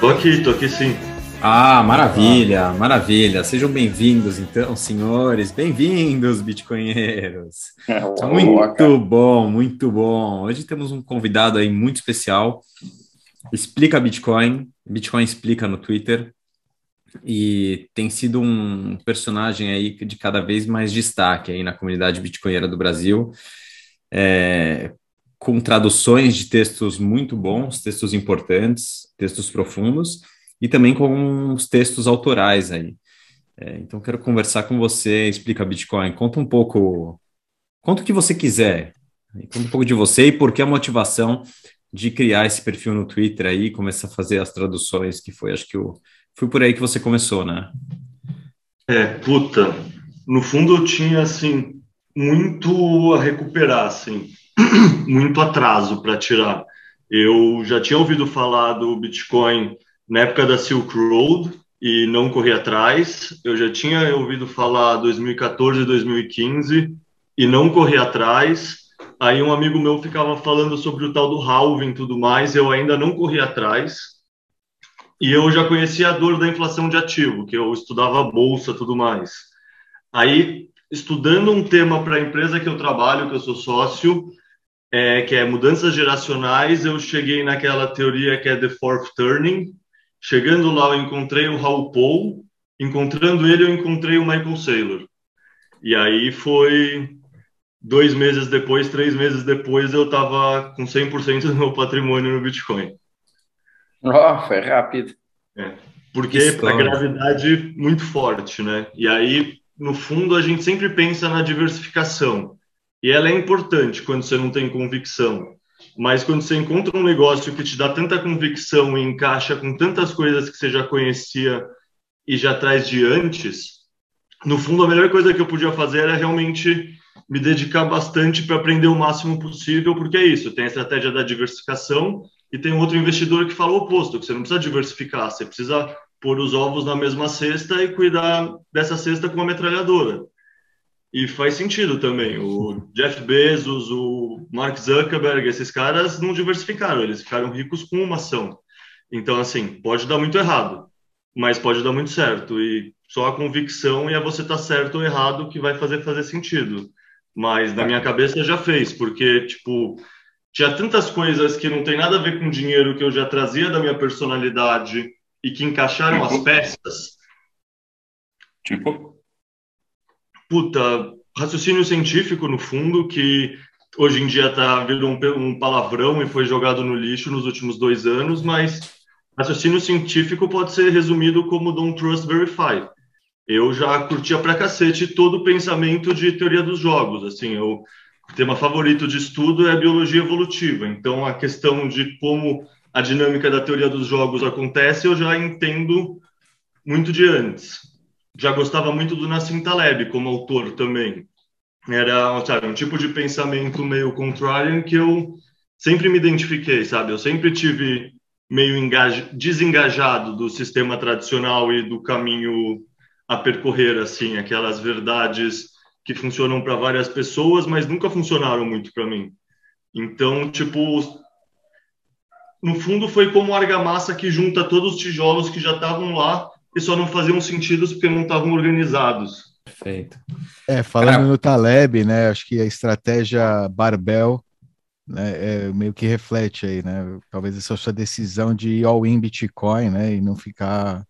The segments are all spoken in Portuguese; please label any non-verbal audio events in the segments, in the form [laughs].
Tô aqui, tô aqui sim. Ah, maravilha, maravilha. Sejam bem-vindos, então, senhores. Bem-vindos, bitcoinheiros. muito bom, muito bom. Hoje temos um convidado aí muito especial. Explica Bitcoin, Bitcoin explica no Twitter. E tem sido um personagem aí de cada vez mais destaque aí na comunidade bitcoinheira do Brasil. É, com traduções de textos muito bons, textos importantes, textos profundos e também com os textos autorais aí. É, então, quero conversar com você, explica Bitcoin, conta um pouco, conta o que você quiser, conta um pouco de você e por que a motivação de criar esse perfil no Twitter aí, começar a fazer as traduções, que foi, acho que o, foi por aí que você começou, né? É, puta, no fundo eu tinha, assim, muito a recuperar, assim, [clears throat] muito atraso para tirar. Eu já tinha ouvido falar do Bitcoin na época da Silk Road e não corri atrás. Eu já tinha ouvido falar 2014 e 2015 e não corri atrás. Aí um amigo meu ficava falando sobre o tal do halving e tudo mais, eu ainda não corri atrás. E eu já conhecia a dor da inflação de ativo, que eu estudava bolsa tudo mais. Aí, estudando um tema para a empresa que eu trabalho, que eu sou sócio, é, que é mudanças geracionais, eu cheguei naquela teoria que é the fourth turning, Chegando lá, eu encontrei o Raul Paul. Encontrando ele, eu encontrei o Michael Saylor. E aí foi dois meses depois, três meses depois, eu estava com 100% do meu patrimônio no Bitcoin. Oh, foi rápido. É, porque a gravidade muito forte, né? E aí, no fundo, a gente sempre pensa na diversificação. E ela é importante quando você não tem convicção. Mas quando você encontra um negócio que te dá tanta convicção e encaixa com tantas coisas que você já conhecia e já traz de antes, no fundo a melhor coisa que eu podia fazer era realmente me dedicar bastante para aprender o máximo possível, porque é isso, tem a estratégia da diversificação e tem outro investidor que fala o oposto, que você não precisa diversificar, você precisa pôr os ovos na mesma cesta e cuidar dessa cesta com uma metralhadora. E faz sentido também. O Jeff Bezos, o Mark Zuckerberg, esses caras não diversificaram, eles ficaram ricos com uma ação. Então, assim, pode dar muito errado, mas pode dar muito certo. E só a convicção e a você estar tá certo ou errado que vai fazer fazer sentido. Mas na minha cabeça já fez, porque, tipo, tinha tantas coisas que não tem nada a ver com dinheiro que eu já trazia da minha personalidade e que encaixaram as peças. Tipo? Puta, raciocínio científico, no fundo, que hoje em dia tá virou um, um palavrão e foi jogado no lixo nos últimos dois anos, mas raciocínio científico pode ser resumido como don't trust, verify. Eu já curtia pra cacete todo o pensamento de teoria dos jogos, assim, o tema favorito de estudo é a biologia evolutiva, então a questão de como a dinâmica da teoria dos jogos acontece, eu já entendo muito de antes já gostava muito do Nassim Taleb como autor também. Era sabe, um tipo de pensamento meio contrarian que eu sempre me identifiquei, sabe? Eu sempre tive meio desengajado do sistema tradicional e do caminho a percorrer, assim, aquelas verdades que funcionam para várias pessoas, mas nunca funcionaram muito para mim. Então, tipo, no fundo foi como argamassa que junta todos os tijolos que já estavam lá e só não faziam sentido porque não estavam organizados. Perfeito. É, falando Cara... no Taleb, né, acho que a estratégia Barbell né, é, meio que reflete aí, né? Talvez essa sua decisão de ir all in Bitcoin, né, e não ficar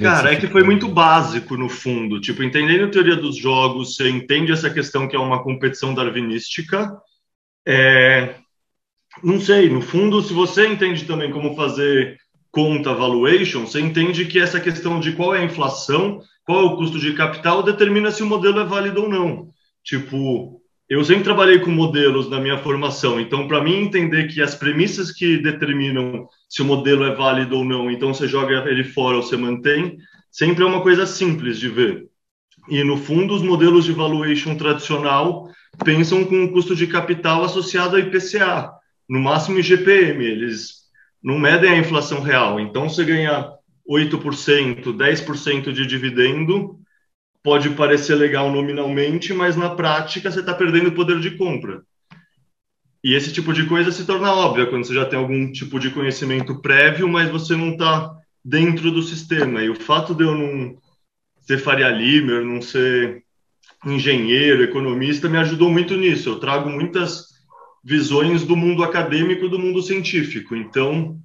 Cara, é que foi muito básico no fundo. Tipo, entendendo a teoria dos jogos, você entende essa questão que é uma competição darwinística. É... Não sei, no fundo, se você entende também como fazer conta valuation, você entende que essa questão de qual é a inflação, qual é o custo de capital, determina se o modelo é válido ou não. Tipo, eu sempre trabalhei com modelos na minha formação, então para mim entender que as premissas que determinam se o modelo é válido ou não, então você joga ele fora ou você mantém, sempre é uma coisa simples de ver. E no fundo, os modelos de valuation tradicional pensam com o custo de capital associado a IPCA, no máximo IGPM. Eles não medem a inflação real. Então, você ganhar 8%, 10% de dividendo, pode parecer legal nominalmente, mas na prática você está perdendo o poder de compra. E esse tipo de coisa se torna óbvia quando você já tem algum tipo de conhecimento prévio, mas você não está dentro do sistema. E o fato de eu não ser Faria Limer, não ser engenheiro, economista, me ajudou muito nisso. Eu trago muitas visões do mundo acadêmico e do mundo científico. Então,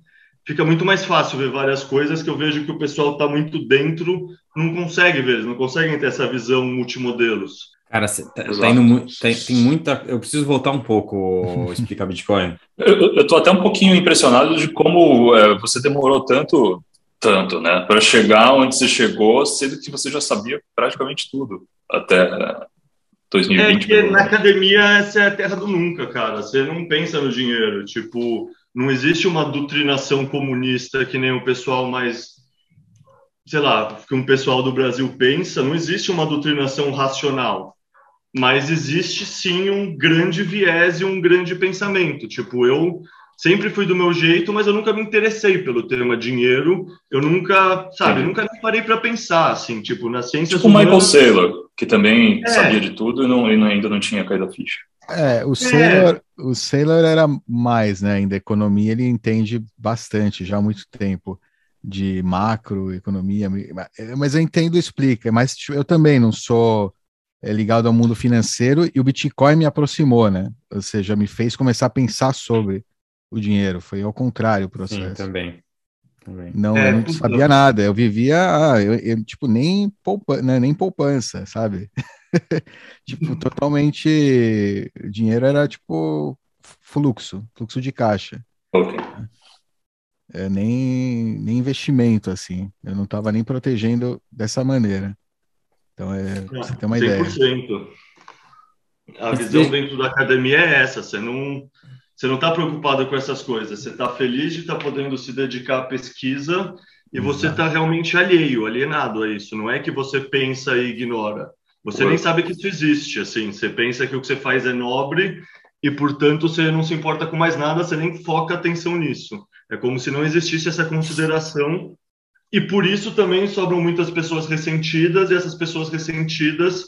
fica muito mais fácil ver várias coisas que eu vejo que o pessoal está muito dentro, não consegue ver, não conseguem ter essa visão multimodelos. Cara, tá, tá indo, tem, tem, muita. Eu preciso voltar um pouco [laughs] explicar Bitcoin. eu, estou até um pouquinho impressionado de como é, você demorou tanto, tanto, né, para chegar onde você chegou, sendo que você já sabia praticamente tudo até 2020. É porque na academia essa é a terra do nunca, cara. Você não pensa no dinheiro. Tipo, não existe uma doutrinação comunista que nem o pessoal mais sei lá, que um pessoal do Brasil pensa, não existe uma doutrinação racional mas existe sim um grande viés e um grande pensamento. Tipo, eu sempre fui do meu jeito, mas eu nunca me interessei pelo tema dinheiro. Eu nunca, sabe, nunca me parei para pensar, assim, tipo, na ciência. Tipo o Michael Saylor, que também é. sabia de tudo e, não, e ainda não tinha caído a ficha. É, o Saylor, é. o Saylor era mais, né? Ainda economia, ele entende bastante já há muito tempo de macroeconomia, mas eu entendo explica, mas tipo, eu também não sou é, ligado ao mundo financeiro e o Bitcoin me aproximou, né? Ou seja, me fez começar a pensar sobre o dinheiro. Foi ao contrário o processo. Sim, também. Também. Não, é, eu não sabia nada. Eu vivia, ah, eu, eu, tipo, nem, poupa, né, nem poupança, sabe? [laughs] tipo, totalmente. O dinheiro era tipo fluxo, fluxo de caixa. Ok. É, nem, nem investimento, assim. Eu não estava nem protegendo dessa maneira. Então, é, você tem uma 100%. ideia. A visão dentro da academia é essa, você não você não está preocupado com essas coisas, você está feliz de estar tá podendo se dedicar à pesquisa e você está realmente alheio, alienado a isso. Não é que você pensa e ignora. Você nem sabe que isso existe. Assim, você pensa que o que você faz é nobre e, portanto, você não se importa com mais nada, você nem foca atenção nisso. É como se não existisse essa consideração e por isso também sobram muitas pessoas ressentidas, e essas pessoas ressentidas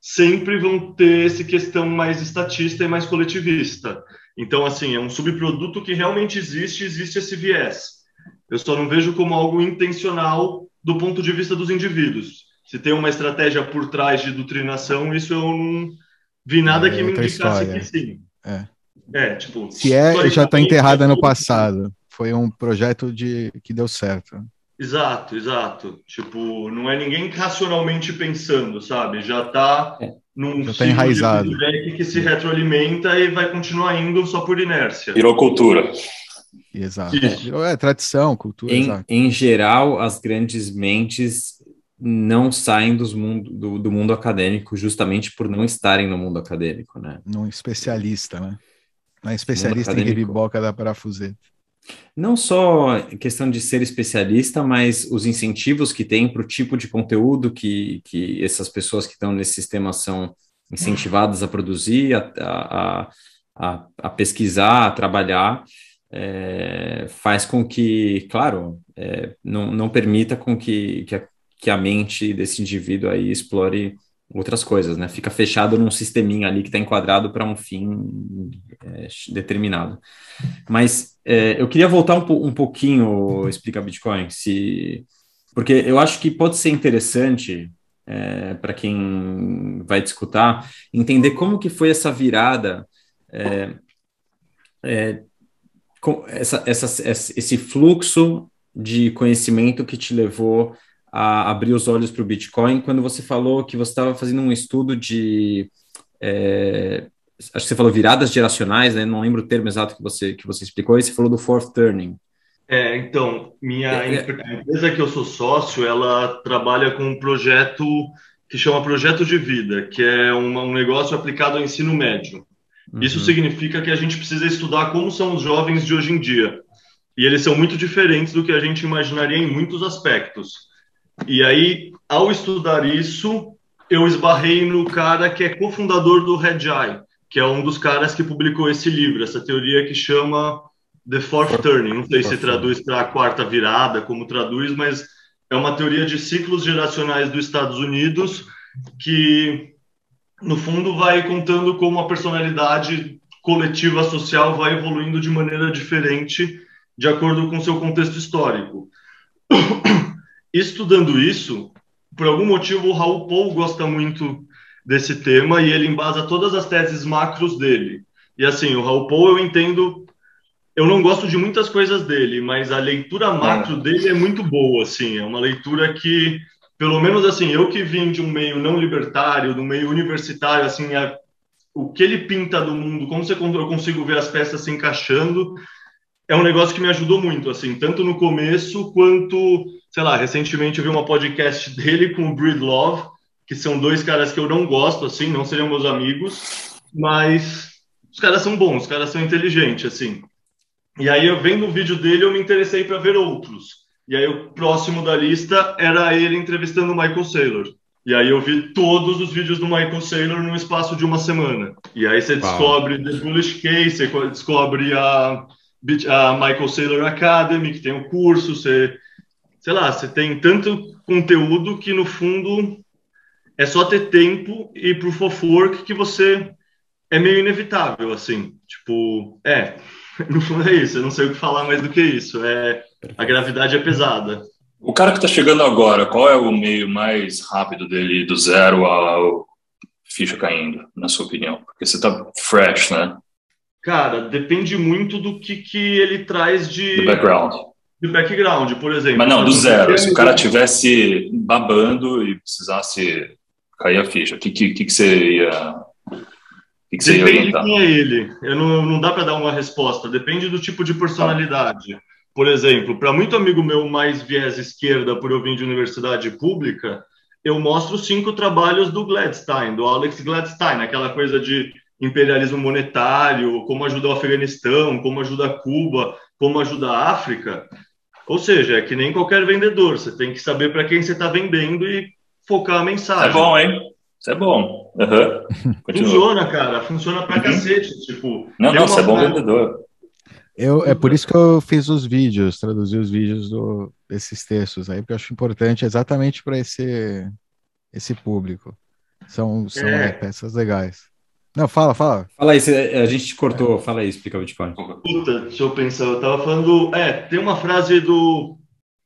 sempre vão ter essa questão mais estatista e mais coletivista. Então, assim, é um subproduto que realmente existe, existe esse viés. Eu só não vejo como algo intencional do ponto de vista dos indivíduos. Se tem uma estratégia por trás de doutrinação, isso eu não vi nada é, que me indicasse história. que sim. É. é, tipo. Se é, já está enterrada no passado. Foi um projeto de que deu certo. Exato, exato. Tipo, não é ninguém racionalmente pensando, sabe? Já está é. num Já tá enraizado. que se retroalimenta e vai continuar indo só por inércia. Virou cultura. Exato. É, é tradição, cultura. Em, em, geral, as grandes mentes não saem dos mundo, do, do, mundo acadêmico justamente por não estarem no mundo acadêmico, né? Não especialista, né? Não é especialista em riboca da parafuseta. Não só questão de ser especialista, mas os incentivos que tem para o tipo de conteúdo que, que essas pessoas que estão nesse sistema são incentivadas a produzir, a, a, a, a pesquisar, a trabalhar, é, faz com que, claro, é, não, não permita com que, que, a, que a mente desse indivíduo aí explore outras coisas, né? Fica fechado num sisteminha ali que está enquadrado para um fim é, determinado. Mas é, eu queria voltar um, um pouquinho, explicar Bitcoin, se porque eu acho que pode ser interessante é, para quem vai discutir entender como que foi essa virada, é, é, essa, essa, esse fluxo de conhecimento que te levou a abrir os olhos para o Bitcoin quando você falou que você estava fazendo um estudo de é, acho que você falou viradas geracionais, né? Não lembro o termo exato que você que você explicou, e você falou do fourth turning. É, então, minha é, é. empresa que eu sou sócio, ela trabalha com um projeto que chama Projeto de Vida, que é uma, um negócio aplicado ao ensino médio. Uhum. Isso significa que a gente precisa estudar como são os jovens de hoje em dia. E eles são muito diferentes do que a gente imaginaria em muitos aspectos. E aí, ao estudar isso, eu esbarrei no cara que é cofundador do Red Eye, que é um dos caras que publicou esse livro, essa teoria que chama The Fourth Turning. Não sei se traduz para a quarta virada, como traduz, mas é uma teoria de ciclos geracionais dos Estados Unidos que, no fundo, vai contando como a personalidade coletiva social vai evoluindo de maneira diferente de acordo com seu contexto histórico. Estudando isso, por algum motivo o Raul Paul gosta muito desse tema e ele embasa todas as teses macros dele. E assim, o Raul Paul eu entendo, eu não gosto de muitas coisas dele, mas a leitura macro é. dele é muito boa, assim, é uma leitura que pelo menos assim, eu que vim de um meio não libertário, do meio universitário, assim, a, o que ele pinta do mundo, como você, eu consigo ver as peças se encaixando, é um negócio que me ajudou muito, assim, tanto no começo quanto, sei lá, recentemente eu vi uma podcast dele com o Breed Love, que são dois caras que eu não gosto, assim, não seriam meus amigos, mas os caras são bons, os caras são inteligentes, assim. E aí, eu vendo o vídeo dele, eu me interessei para ver outros. E aí, o próximo da lista era ele entrevistando o Michael Saylor. E aí, eu vi todos os vídeos do Michael Saylor no espaço de uma semana. E aí, você descobre The Bullish Case, você descobre a a Michael Saylor Academy, que tem o um curso, você, sei lá, você tem tanto conteúdo que no fundo é só ter tempo e pro of work que você é meio inevitável, assim, tipo, é, [laughs] no fundo é isso, eu não sei o que falar mais do que isso, é, a gravidade é pesada. O cara que está chegando agora, qual é o meio mais rápido dele, do zero ao ficha caindo, na sua opinião? Porque você está fresh, né? Cara, depende muito do que, que ele traz de. Do background. De background, por exemplo. Mas não, do zero. Se o cara tivesse babando e precisasse cair a ficha, o que, que, que, você ia. Que que você Depende de quem é ele. Eu não, não dá para dar uma resposta. Depende do tipo de personalidade. Por exemplo, para muito amigo meu mais viés esquerda, por eu vir de universidade pública, eu mostro cinco trabalhos do Gladstein, do Alex Gladstein, aquela coisa de imperialismo monetário, como ajuda o Afeganistão, como ajuda Cuba, como ajuda a África. Ou seja, é que nem qualquer vendedor, você tem que saber para quem você está vendendo e focar a mensagem. Isso é bom, hein? Isso é bom. Uhum. [laughs] Funciona, cara, funciona pra uhum. cacete. Tipo, não, não, você é bom vendedor. Eu, é por isso que eu fiz os vídeos, traduzi os vídeos do, desses textos aí, porque eu acho importante exatamente para esse, esse público. São, são é. peças legais. Não, fala, fala. Fala aí, a gente cortou, fala aí, explica o Bitcoin. Puta, deixa eu pensar, eu tava falando. É, tem uma frase do.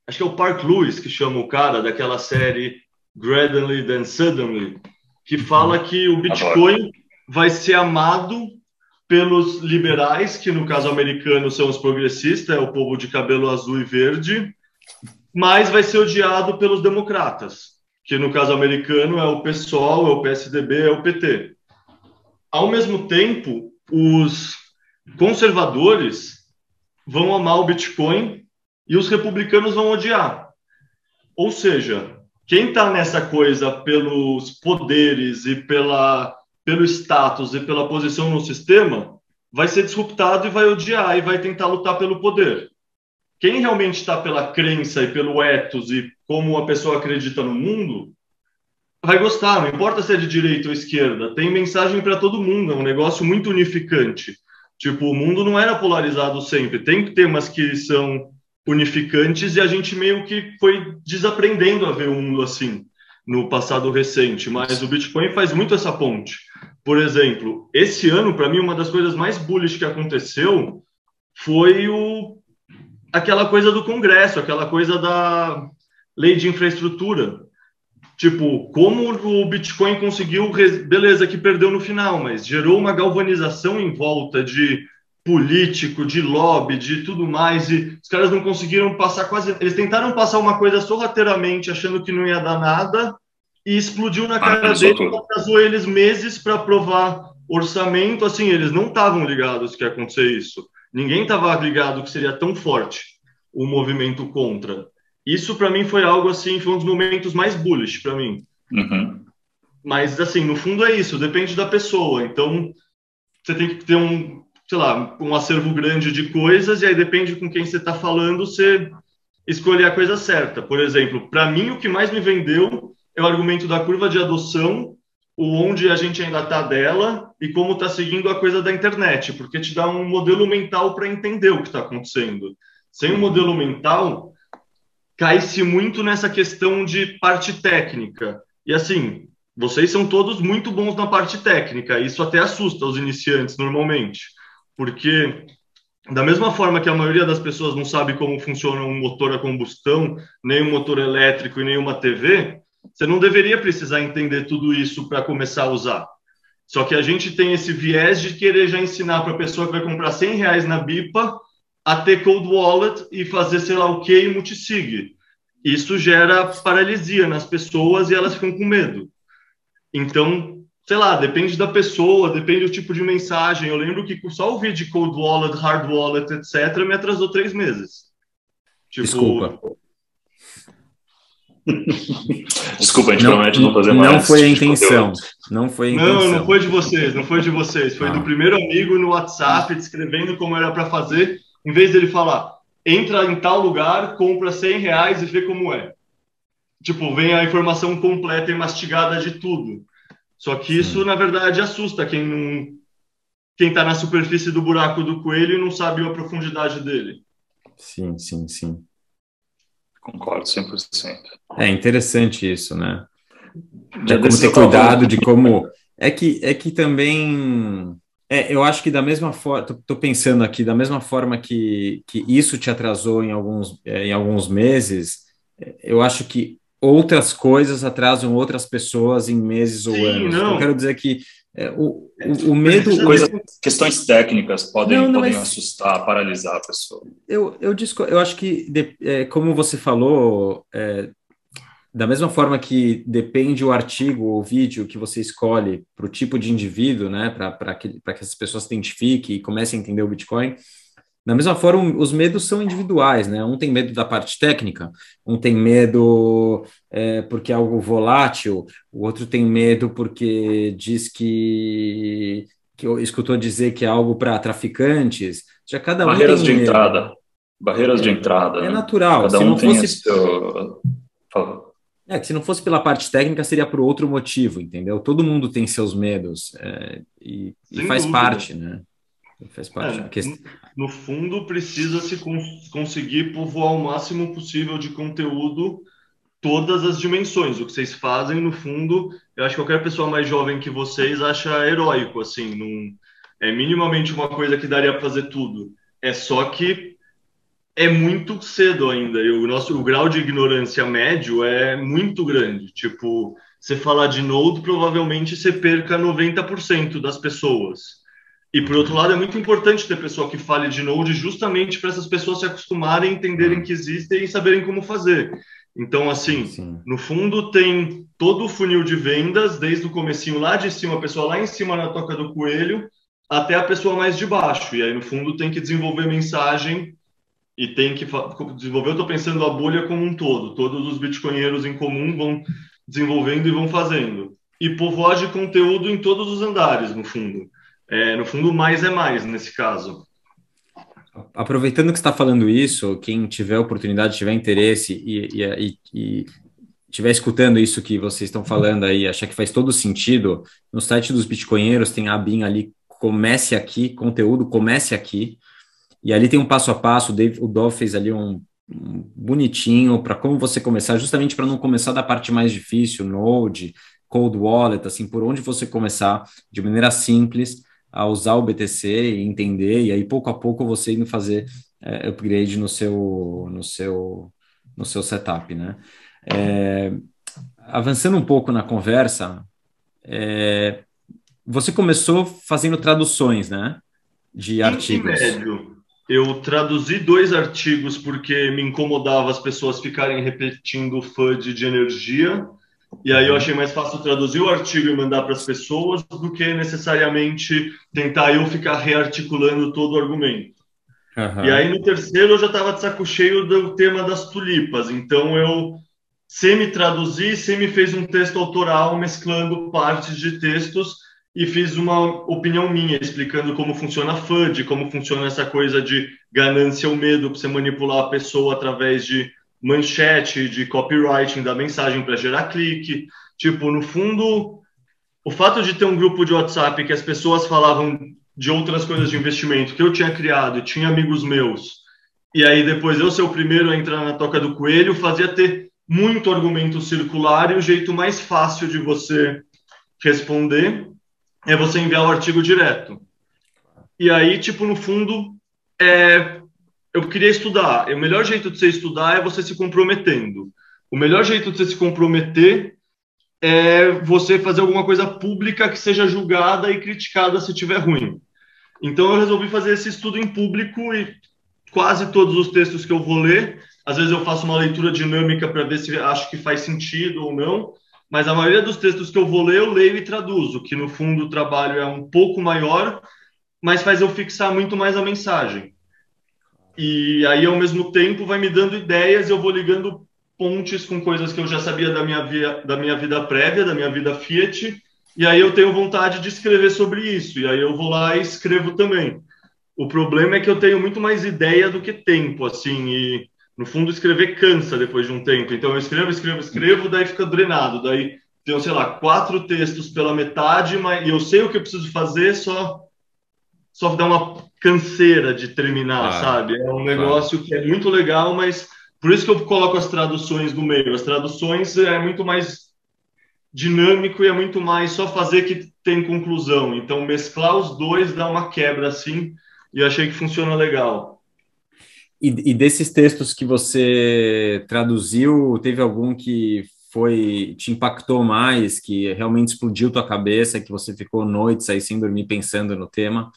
Acho que é o Park Lewis que chama o cara daquela série Gradually Then Suddenly, que fala uhum. que o Bitcoin vai ser amado pelos liberais, que no caso americano são os progressistas, é o povo de cabelo azul e verde, mas vai ser odiado pelos democratas, que no caso americano é o PSOL, é o PSDB, é o PT. Ao mesmo tempo, os conservadores vão amar o Bitcoin e os republicanos vão odiar. Ou seja, quem está nessa coisa pelos poderes e pela, pelo status e pela posição no sistema vai ser disruptado e vai odiar e vai tentar lutar pelo poder. Quem realmente está pela crença e pelo ethos e como a pessoa acredita no mundo vai gostar, não importa se é de direita ou esquerda, tem mensagem para todo mundo, é um negócio muito unificante. Tipo, o mundo não era polarizado sempre, tem temas que são unificantes e a gente meio que foi desaprendendo a ver o mundo assim no passado recente, mas o Bitcoin faz muito essa ponte. Por exemplo, esse ano, para mim, uma das coisas mais bullish que aconteceu foi o aquela coisa do Congresso, aquela coisa da lei de infraestrutura. Tipo, como o Bitcoin conseguiu, beleza, que perdeu no final, mas gerou uma galvanização em volta de político, de lobby, de tudo mais, e os caras não conseguiram passar quase. Eles tentaram passar uma coisa sorrateiramente, achando que não ia dar nada, e explodiu na ah, cara ah, deles, atrasou eles meses para aprovar orçamento. Assim, eles não estavam ligados que ia acontecer isso. Ninguém estava ligado que seria tão forte o movimento contra. Isso para mim foi algo assim, foi um dos momentos mais bullish para mim. Uhum. Mas assim, no fundo é isso, depende da pessoa. Então você tem que ter um, sei lá, um acervo grande de coisas e aí depende com quem você está falando, você escolher a coisa certa. Por exemplo, para mim o que mais me vendeu é o argumento da curva de adoção, o onde a gente ainda está dela e como está seguindo a coisa da internet, porque te dá um modelo mental para entender o que está acontecendo. Sem um modelo mental, cai-se muito nessa questão de parte técnica. E assim, vocês são todos muito bons na parte técnica, isso até assusta os iniciantes normalmente, porque da mesma forma que a maioria das pessoas não sabe como funciona um motor a combustão, nem um motor elétrico e nem uma TV, você não deveria precisar entender tudo isso para começar a usar. Só que a gente tem esse viés de querer já ensinar para a pessoa que vai comprar 100 reais na BIPA a ter cold wallet e fazer sei lá o que em multisig. Isso gera paralisia nas pessoas e elas ficam com medo. Então, sei lá, depende da pessoa, depende do tipo de mensagem. Eu lembro que só ouvir de cold wallet, hard wallet, etc., me atrasou três meses. Tipo, Desculpa. [laughs] Desculpa, a gente não, promete não fazer mais. Não foi a tipo intenção. Não foi a intenção. Não, não foi de vocês, não foi de vocês. Foi ah. do primeiro amigo no WhatsApp descrevendo como era para fazer, em vez dele falar, entra em tal lugar, compra 100 reais e vê como é. Tipo, vem a informação completa e mastigada de tudo. Só que isso, na verdade, assusta quem não quem está na superfície do buraco do coelho e não sabe a profundidade dele. Sim, sim, sim. Concordo 100%. É interessante isso, né? De como ter cuidado, de como. É que, é que também. É, eu acho que da mesma forma, estou pensando aqui, da mesma forma que, que isso te atrasou em alguns, é, em alguns meses, eu acho que outras coisas atrasam outras pessoas em meses ou Sim, anos. Não. Eu quero dizer que é, o, o, o, medo. Coisa, questões técnicas podem, não, não, podem mas... assustar, paralisar a pessoa. Eu, eu, disco, eu acho que, de, é, como você falou, é, da mesma forma que depende o artigo ou vídeo que você escolhe para o tipo de indivíduo, né, para que, que essas pessoas se identifiquem e comecem a entender o Bitcoin, da mesma forma, os medos são individuais, né? Um tem medo da parte técnica, um tem medo é, porque é algo volátil, o outro tem medo porque diz que, que escutou dizer que é algo para traficantes. Já cada Barreiras um de medo. entrada. Barreiras é, de entrada. É natural. Cada se um não tem fosse... seu... É, que se não fosse pela parte técnica, seria por outro motivo, entendeu? Todo mundo tem seus medos é, e, e faz dúvida. parte, né? Faz parte. É, no, fundo, precisa se cons conseguir povoar o máximo possível de conteúdo todas as dimensões. O que vocês fazem, no fundo, eu acho que qualquer pessoa mais jovem que vocês acha heróico, assim, não é minimamente uma coisa que daria para fazer tudo. É só que é muito cedo ainda. E o nosso o grau de ignorância médio é muito grande. Tipo, você falar de Node, provavelmente você perca 90% das pessoas. E por outro lado, é muito importante ter pessoa que fale de Node justamente para essas pessoas se acostumarem, entenderem que existem e saberem como fazer. Então, assim, Sim. no fundo tem todo o funil de vendas, desde o comecinho lá de cima, a pessoa lá em cima na toca do coelho, até a pessoa mais de baixo. E aí, no fundo, tem que desenvolver mensagem e tem que desenvolver, eu estou pensando a bolha como um todo. Todos os bitcoinheiros em comum vão desenvolvendo e vão fazendo. E povoar de conteúdo em todos os andares, no fundo. É, no fundo, mais é mais nesse caso. Aproveitando que está falando isso, quem tiver oportunidade, tiver interesse e, e, e, estiver escutando isso que vocês estão falando aí, achar que faz todo sentido, no site dos Bitcoinheiros tem a abinha ali, comece aqui, conteúdo, comece aqui, e ali tem um passo a passo, o, Dave, o Dov fez ali um, um bonitinho para como você começar, justamente para não começar da parte mais difícil, Node, Cold Wallet, assim, por onde você começar de maneira simples, a usar o BTC e entender, e aí pouco a pouco você indo fazer é, upgrade no seu, no seu, no seu setup, né? É, avançando um pouco na conversa, é, você começou fazendo traduções, né? De artigos. Médio, eu traduzi dois artigos porque me incomodava as pessoas ficarem repetindo FUD de energia e aí eu achei mais fácil traduzir o artigo e mandar para as pessoas do que necessariamente tentar eu ficar rearticulando todo o argumento. Uhum. E aí no terceiro eu já estava de saco cheio do tema das tulipas, então eu semi-traduzi, semi-fez um texto autoral mesclando partes de textos e fiz uma opinião minha, explicando como funciona a FUD, como funciona essa coisa de ganância ou medo para você manipular a pessoa através de manchete de copywriting da mensagem para gerar clique. Tipo, no fundo, o fato de ter um grupo de WhatsApp que as pessoas falavam de outras coisas de investimento que eu tinha criado tinha amigos meus, e aí depois eu ser o primeiro a entrar na toca do coelho, fazia ter muito argumento circular e o jeito mais fácil de você responder é você enviar o artigo direto. E aí, tipo, no fundo, é, eu queria estudar. E o melhor jeito de você estudar é você se comprometendo. O melhor jeito de você se comprometer é você fazer alguma coisa pública que seja julgada e criticada se tiver ruim. Então eu resolvi fazer esse estudo em público e quase todos os textos que eu vou ler, às vezes eu faço uma leitura dinâmica para ver se acho que faz sentido ou não, mas a maioria dos textos que eu vou ler eu leio e traduzo, que no fundo o trabalho é um pouco maior, mas faz eu fixar muito mais a mensagem. E aí ao mesmo tempo vai me dando ideias, eu vou ligando pontes com coisas que eu já sabia da minha, via, da minha vida prévia, da minha vida Fiat, e aí eu tenho vontade de escrever sobre isso, e aí eu vou lá e escrevo também. O problema é que eu tenho muito mais ideia do que tempo, assim, e no fundo escrever cansa depois de um tempo. Então eu escrevo, escrevo, escrevo, daí fica drenado, daí tenho, sei lá, quatro textos pela metade, mas e eu sei o que eu preciso fazer, só só dá uma canseira de terminar, ah, sabe? É um negócio ah. que é muito legal, mas por isso que eu coloco as traduções no meio. As traduções é muito mais dinâmico e é muito mais só fazer que tem conclusão. Então, mesclar os dois dá uma quebra assim, e eu achei que funciona legal. E, e desses textos que você traduziu, teve algum que foi te impactou mais, que realmente explodiu tua cabeça, que você ficou noites aí sem dormir pensando no tema?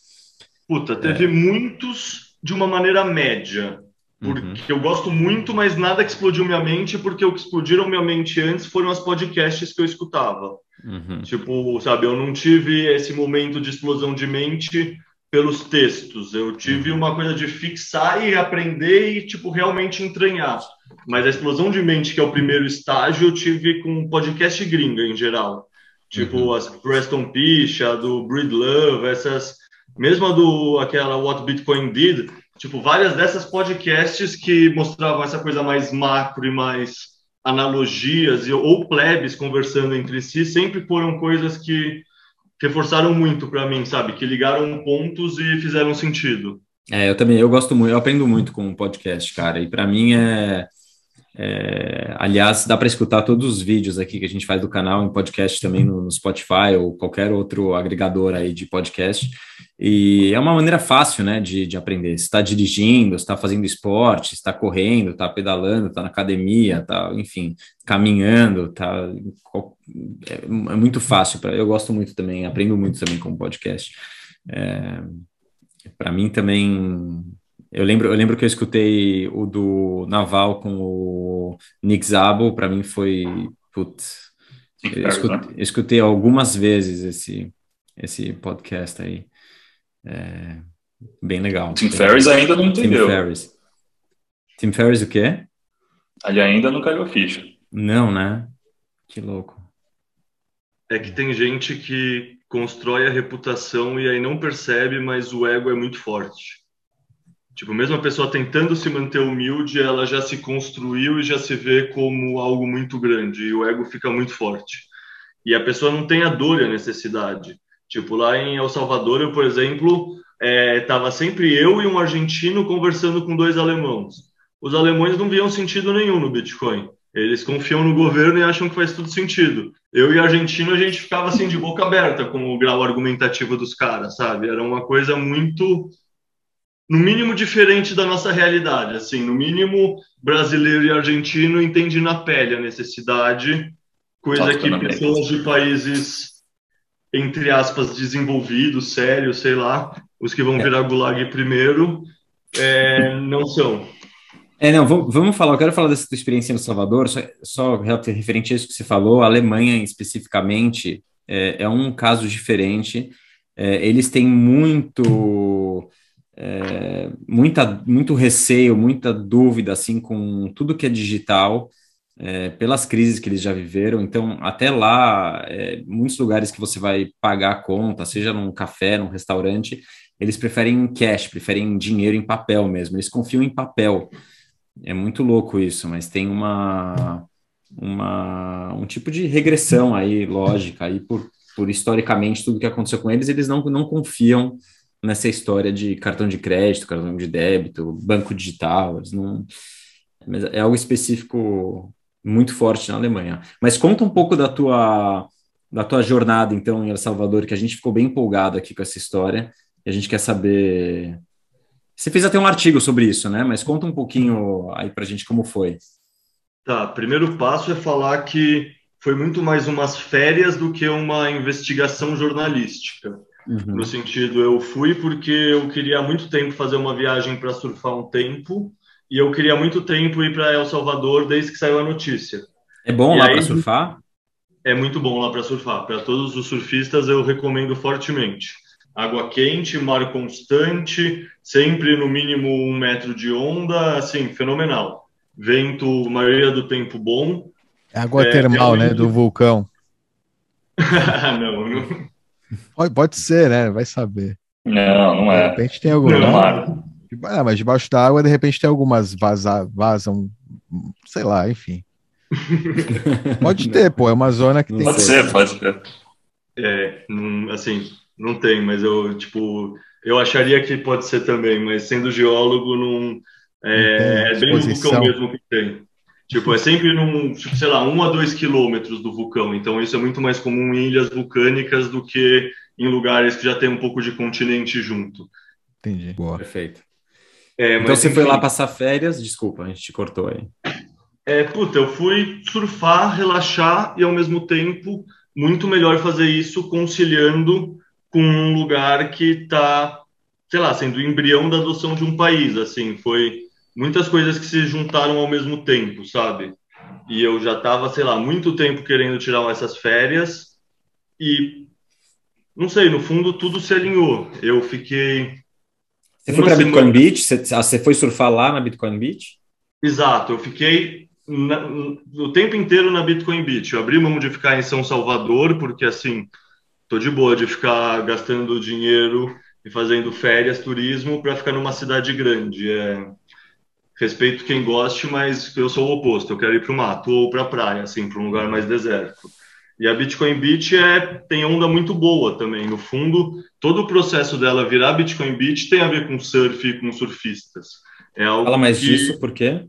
Puta, teve é. muitos de uma maneira média. Porque uhum. eu gosto muito, mas nada que explodiu minha mente, porque o que explodiram minha mente antes foram as podcasts que eu escutava. Uhum. Tipo, sabe, eu não tive esse momento de explosão de mente pelos textos. Eu tive uma coisa de fixar e aprender e, tipo, realmente entranhar. Mas a explosão de mente, que é o primeiro estágio, eu tive com podcast gringa em geral. Tipo, uhum. as Preston Picha, a do Breed Love, essas. Mesmo do aquela What Bitcoin Did, Tipo, várias dessas podcasts que mostravam essa coisa mais macro e mais analogias ou plebes conversando entre si, sempre foram coisas que reforçaram muito para mim, sabe? Que ligaram pontos e fizeram sentido. É, eu também, eu gosto muito, eu aprendo muito com o podcast, cara, e para mim é, é, aliás, dá para escutar todos os vídeos aqui que a gente faz do canal em podcast também no, no Spotify ou qualquer outro agregador aí de podcast. E é uma maneira fácil, né, de, de aprender. Você está dirigindo, está fazendo esporte, está correndo, está pedalando, está na academia, está, enfim, caminhando, tá. É, é muito fácil. Pra, eu gosto muito também, aprendo muito também com podcast. É, para mim também. Eu lembro, eu lembro que eu escutei o do Naval com o Nick Zabo, para mim foi. Putz, eu escutei, eu escutei algumas vezes esse, esse podcast aí. É, bem legal. Tim Ferriss ainda não entendeu. Tim Ferriss. Tim Ferriss o quê? Ele ainda não caiu a ficha. Não, né? Que louco. É que tem gente que constrói a reputação e aí não percebe, mas o ego é muito forte. Tipo, mesmo a pessoa tentando se manter humilde, ela já se construiu e já se vê como algo muito grande, e o ego fica muito forte. E a pessoa não tem a dor e a necessidade. Tipo, lá em El Salvador, eu, por exemplo, estava é, sempre eu e um argentino conversando com dois alemãos. Os alemães não viam sentido nenhum no Bitcoin. Eles confiam no governo e acham que faz tudo sentido. Eu e argentino, a gente ficava assim de boca aberta com o grau argumentativo dos caras, sabe? Era uma coisa muito, no mínimo, diferente da nossa realidade. Assim, no mínimo, brasileiro e argentino entendem na pele a necessidade, coisa que pessoas de países entre aspas, desenvolvidos, sérios, sei lá, os que vão é. virar gulag primeiro, é, não são. É, não, vamos, vamos falar, eu quero falar dessa experiência no Salvador, só, só referente a isso que você falou, a Alemanha especificamente é, é um caso diferente, é, eles têm muito, é, muita, muito receio, muita dúvida, assim, com tudo que é digital, é, pelas crises que eles já viveram. Então, até lá, é, muitos lugares que você vai pagar a conta, seja num café, num restaurante, eles preferem cash, preferem dinheiro em papel mesmo. Eles confiam em papel. É muito louco isso, mas tem uma, uma um tipo de regressão aí, lógica, aí por, por historicamente tudo que aconteceu com eles, eles não, não confiam nessa história de cartão de crédito, cartão de débito, banco digital, eles não. Mas é algo específico muito forte na Alemanha. Mas conta um pouco da tua da tua jornada então em El Salvador, que a gente ficou bem empolgado aqui com essa história e a gente quer saber. Você fez até um artigo sobre isso, né? Mas conta um pouquinho aí para a gente como foi. Tá, primeiro passo é falar que foi muito mais umas férias do que uma investigação jornalística. Uhum. No sentido, eu fui porque eu queria há muito tempo fazer uma viagem para surfar um tempo e eu queria muito tempo ir para El Salvador desde que saiu a notícia. É bom e lá para surfar? É muito bom lá para surfar. Para todos os surfistas, eu recomendo fortemente. Água quente, mar constante, sempre no mínimo um metro de onda, assim, fenomenal. Vento, maioria do tempo bom. É água é, termal, realmente... né, do vulcão. [laughs] não, não. Pode, pode ser, né? Vai saber. Não, não é. De repente tem algum. Não, ah, mas debaixo da água, de repente tem algumas vaza, vazam, sei lá, enfim. [laughs] pode ter, pô, é uma zona que tem. Pode ser, pode ter. É, não, assim, não tem, mas eu, tipo, eu acharia que pode ser também, mas sendo geólogo, não. É, é bem no vulcão mesmo que tem. Tipo, é sempre num, tipo, sei lá, um a dois quilômetros do vulcão. Então, isso é muito mais comum em ilhas vulcânicas do que em lugares que já tem um pouco de continente junto. Entendi. Boa. Perfeito. É, então, você enfim, foi lá passar férias? Desculpa, a gente te cortou aí. É, puta, eu fui surfar, relaxar e ao mesmo tempo muito melhor fazer isso conciliando com um lugar que está, sei lá, sendo o embrião da adoção de um país, assim, foi muitas coisas que se juntaram ao mesmo tempo, sabe? E eu já estava, sei lá, muito tempo querendo tirar essas férias e não sei, no fundo tudo se alinhou. Eu fiquei Você foi para Bitcoin Beach? Você, ah, você foi surfar lá na Bitcoin Beach? Exato, eu fiquei na, o tempo inteiro na Bitcoin Beach. Eu abri mão de ficar em São Salvador, porque assim, tô de boa de ficar gastando dinheiro e fazendo férias, turismo, para ficar numa cidade grande. É, respeito quem goste, mas eu sou o oposto. Eu quero ir para o mato ou para a praia, assim, para um lugar mais deserto. E a Bitcoin Beach é, tem onda muito boa também. No fundo, todo o processo dela virar Bitcoin Beach tem a ver com surf e com surfistas. É algo Fala mais que... disso, por quê?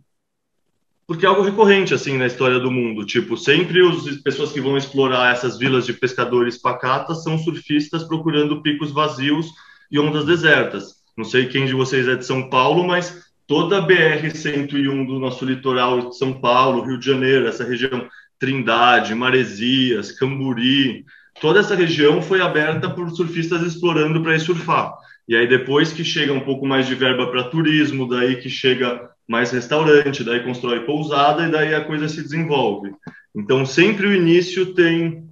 porque é algo recorrente assim na história do mundo. Tipo, sempre as pessoas que vão explorar essas vilas de pescadores pacatas são surfistas procurando picos vazios e ondas desertas. Não sei quem de vocês é de São Paulo, mas toda a BR-101 do nosso litoral de São Paulo, Rio de Janeiro, essa região Trindade, Maresias, Camburi, toda essa região foi aberta por surfistas explorando para ir surfar. E aí depois que chega um pouco mais de verba para turismo, daí que chega mais restaurante, daí constrói pousada e daí a coisa se desenvolve. Então, sempre o início tem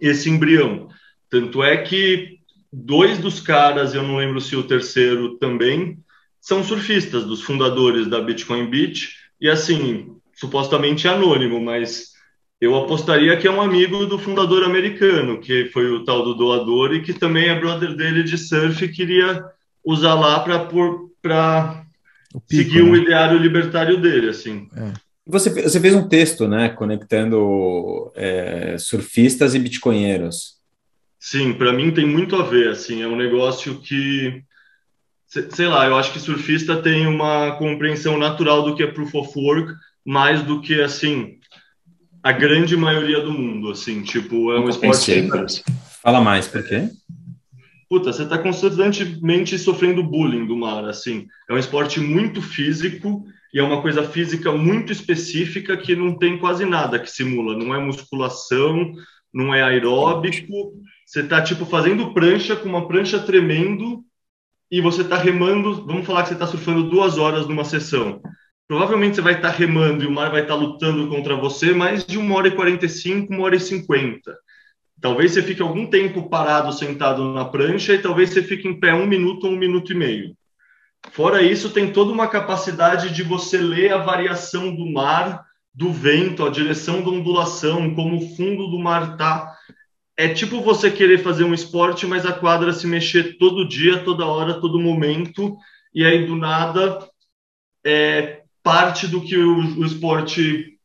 esse embrião. Tanto é que dois dos caras, eu não lembro se o terceiro também, são surfistas, dos fundadores da Bitcoin Beach, e assim, supostamente anônimo, mas eu apostaria que é um amigo do fundador americano, que foi o tal do doador e que também é brother dele de surf e queria usar lá para seguir né? o ideário libertário dele, assim. É. Você, você fez um texto, né, conectando é, surfistas e bitcoinheiros. Sim, para mim tem muito a ver, assim, é um negócio que, sei lá, eu acho que surfista tem uma compreensão natural do que é proof of work, mais do que, assim, a grande maioria do mundo, assim, tipo, é um esporte... Fala mais, por quê? puta, você está constantemente sofrendo bullying do mar, assim. É um esporte muito físico e é uma coisa física muito específica que não tem quase nada que simula. Não é musculação, não é aeróbico. Você está, tipo, fazendo prancha com uma prancha tremendo e você está remando, vamos falar que você está surfando duas horas numa sessão. Provavelmente você vai estar remando e o mar vai estar lutando contra você mais de uma hora e quarenta e cinco, uma hora e cinquenta. Talvez você fique algum tempo parado, sentado na prancha, e talvez você fique em pé um minuto ou um minuto e meio. Fora isso, tem toda uma capacidade de você ler a variação do mar, do vento, a direção da ondulação, como o fundo do mar tá. É tipo você querer fazer um esporte, mas a quadra se mexer todo dia, toda hora, todo momento, e aí do nada é parte do que o, o esporte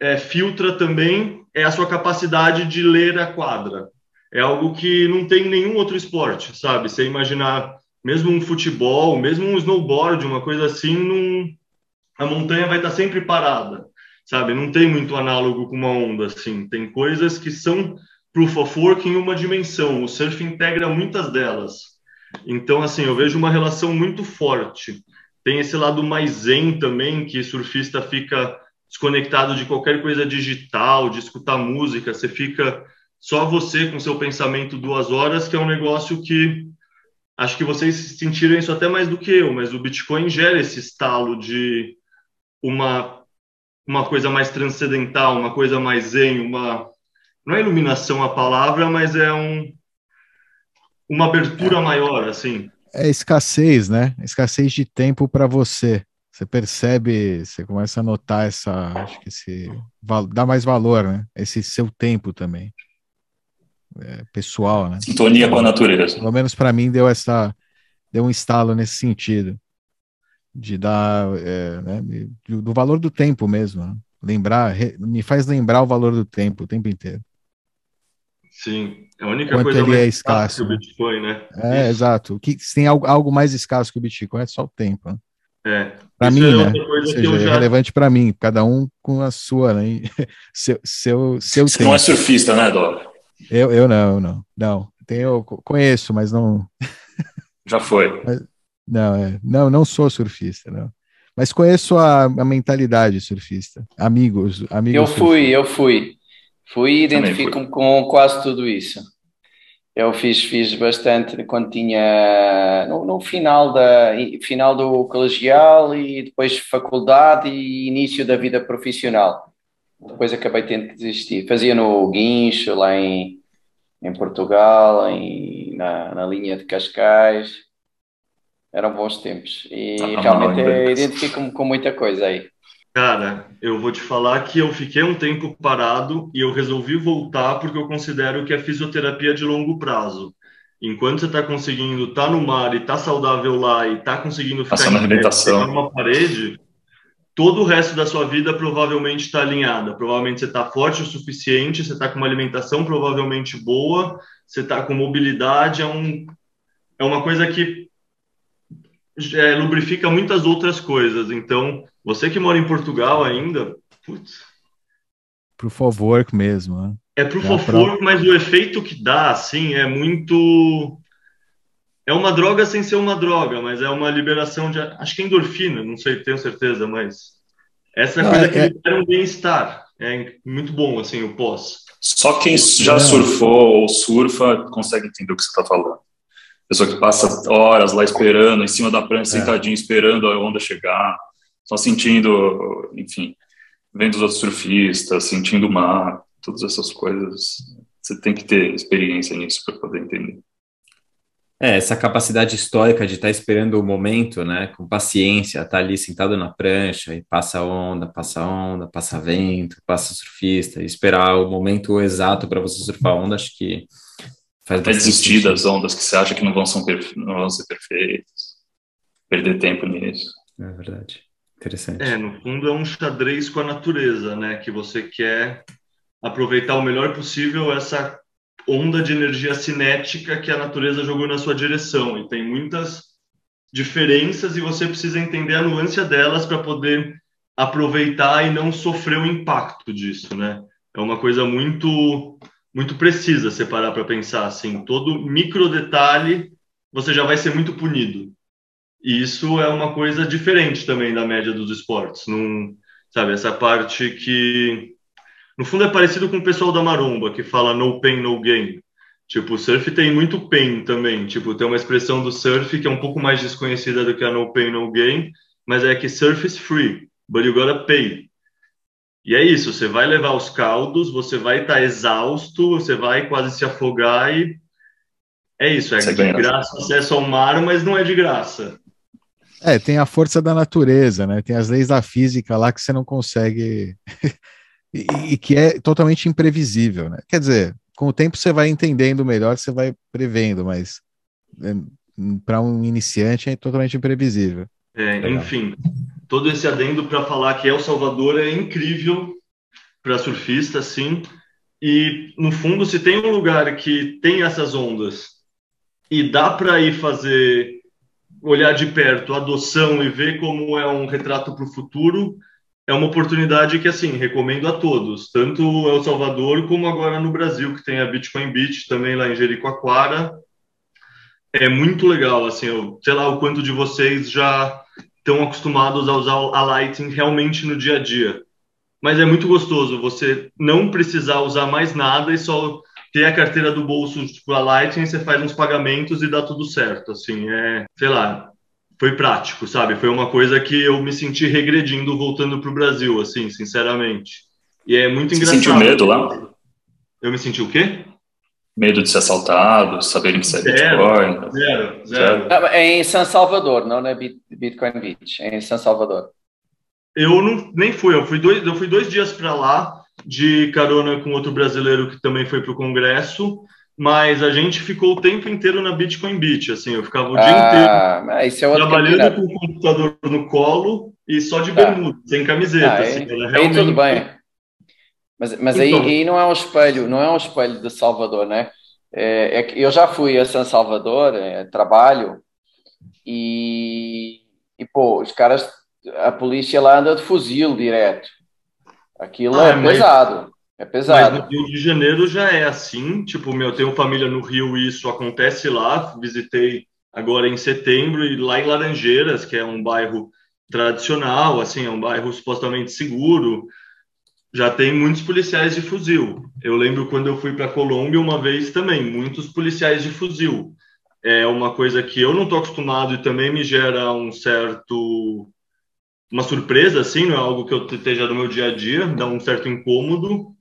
é, filtra também é a sua capacidade de ler a quadra. É algo que não tem nenhum outro esporte, sabe? Você imaginar, mesmo um futebol, mesmo um snowboard, uma coisa assim, a montanha vai estar sempre parada. sabe? Não tem muito análogo com uma onda, assim. Tem coisas que são proof of work em uma dimensão. O surf integra muitas delas. Então, assim, eu vejo uma relação muito forte. Tem esse lado mais zen também, que surfista fica desconectado de qualquer coisa digital, de escutar música, você fica só você com seu pensamento duas horas, que é um negócio que acho que vocês sentiram isso até mais do que eu, mas o Bitcoin gera esse estalo de uma uma coisa mais transcendental, uma coisa mais zen, uma não é iluminação a palavra, mas é um uma abertura maior, assim. É escassez, né? Escassez de tempo para você. Você percebe, você começa a notar essa, acho que esse dá mais valor, né? Esse seu tempo também. É, pessoal, né? Sintonia com a natureza. Pelo menos para mim deu essa deu um estalo nesse sentido de dar é, né, do valor do tempo mesmo. Né? Lembrar, me faz lembrar o valor do tempo o tempo inteiro. Sim, é a única Quanto coisa ele é escasso, que o Bitcoin, né? É, Isso. exato. O que se tem algo, algo mais escasso que o Bitcoin é só o tempo. Né? É. Para mim, é né? Ou seja, é já... relevante para mim, cada um com a sua, né? [laughs] seu, seu, seu Você tempo. não é surfista, né, Dora? Eu, eu não, não, não. Tenho, conheço, mas não. [laughs] Já foi. Mas, não, é, não, não sou surfista, não. Mas conheço a, a mentalidade surfista. Amigos, amigos. Eu fui, eu fui. Fui e identifico-me com quase tudo isso. Eu fiz, fiz bastante quando tinha no, no, final, da, final do colegial e depois faculdade e início da vida profissional. Depois acabei tendo que desistir. Fazia no Guincho, lá em, em Portugal, em, na, na linha de Cascais. Eram bons tempos. E ah, realmente identifico-me com muita coisa aí. Cara, eu vou te falar que eu fiquei um tempo parado e eu resolvi voltar porque eu considero que é fisioterapia de longo prazo. Enquanto você está conseguindo estar tá no mar e estar tá saudável lá e está conseguindo ficar Passando em numa parede, todo o resto da sua vida provavelmente está alinhada. Provavelmente você está forte o suficiente, você está com uma alimentação provavelmente boa, você está com mobilidade. É, um, é uma coisa que é, lubrifica muitas outras coisas. Então, você que mora em Portugal ainda, putz. Pro favor mesmo, né? É pro favor, pra... mas o efeito que dá, assim, é muito. É uma droga sem ser uma droga, mas é uma liberação de. Acho que é endorfina, não sei, tenho certeza, mas. Essa não, coisa é, que é... libera um bem-estar. É muito bom, assim, o pós. Só quem já surfou ou surfa consegue entender o que você está falando. Pessoa que passa horas lá esperando, em cima da prancha, é. sentadinho, esperando a onda chegar só sentindo, enfim, vendo os outros surfistas, sentindo o mar, todas essas coisas. Você tem que ter experiência nisso para poder entender. É, essa capacidade histórica de estar tá esperando o momento, né, com paciência, estar tá ali sentado na prancha e passa onda, passa onda, passa vento, passa surfista, e esperar o momento exato para você surfar onda, acho que faz Até desistir sentido. das ondas que você acha que não vão, ser não vão ser perfeitas, perder tempo nisso. É verdade. Interessante. É, no fundo é um xadrez com a natureza, né? Que você quer aproveitar o melhor possível essa onda de energia cinética que a natureza jogou na sua direção. E tem muitas diferenças e você precisa entender a nuance delas para poder aproveitar e não sofrer o impacto disso, né? É uma coisa muito muito precisa separar para pensar assim, todo micro detalhe você já vai ser muito punido. E isso é uma coisa diferente também da média dos esportes. Não, sabe, essa parte que, no fundo, é parecido com o pessoal da maromba, que fala no pain, no gain. Tipo, o surf tem muito pain também. Tipo, tem uma expressão do surf que é um pouco mais desconhecida do que a no pain, no gain, mas é que surf is free, but you gotta pay. E é isso, você vai levar os caldos, você vai estar tá exausto, você vai quase se afogar e é isso, é você de graça acesso ao mar, mas não é de graça. É, tem a força da natureza, né? Tem as leis da física lá que você não consegue. [laughs] e, e, que é totalmente imprevisível, né? Quer dizer, com o tempo você vai entendendo melhor, você vai prevendo, mas é, para um iniciante é totalmente imprevisível. É, enfim, todo esse adendo para falar que El Salvador é incrível para surfista, sim. E no fundo, se tem um lugar que tem essas ondas e dá para ir fazer olhar de perto a adoção e ver como é um retrato para o futuro, é uma oportunidade que, assim, recomendo a todos, tanto El Salvador como agora no Brasil, que tem a Bitcoin Beach também lá em Jericoacoara. É muito legal, assim, eu sei lá o quanto de vocês já estão acostumados a usar a Lightning realmente no dia a dia. Mas é muito gostoso você não precisar usar mais nada e só ter a carteira do bolso, tipo, a Lightning, você faz uns pagamentos e dá tudo certo, assim, é, sei lá, foi prático, sabe? Foi uma coisa que eu me senti regredindo voltando para o Brasil, assim, sinceramente. E é muito engraçado. Você sentiu medo lá? Eu me senti o quê? Medo de ser assaltado, saberem que você é Bitcoin? Zero, zero. É em São Salvador, não na Bitcoin Beach, é em São Salvador. Eu não, nem fui, eu fui dois, eu fui dois dias para lá de carona com outro brasileiro que também foi para o congresso mas a gente ficou o tempo inteiro na Bitcoin Beach, assim, eu ficava o dia ah, inteiro é trabalhando com o computador no colo e só de tá. bermuda, sem camiseta. Ah, assim, aí tudo bem. Mas, mas então, aí, aí, não é um espelho, não é um espelho de Salvador, né? É, é que eu já fui a São Salvador, é, trabalho, e, e pô, os caras, a polícia lá anda de fuzil direto. Aquilo ah, é mas... pesado. É pesado. Mas no Rio de Janeiro já é assim. Tipo, meu, tenho família no Rio e isso acontece lá. Visitei agora em setembro e lá em Laranjeiras, que é um bairro tradicional, assim, é um bairro supostamente seguro. Já tem muitos policiais de fuzil. Eu lembro quando eu fui para Colômbia uma vez também, muitos policiais de fuzil. É uma coisa que eu não estou acostumado e também me gera um certo uma surpresa, assim, não é algo que eu esteja no meu dia a dia, dá um certo incômodo,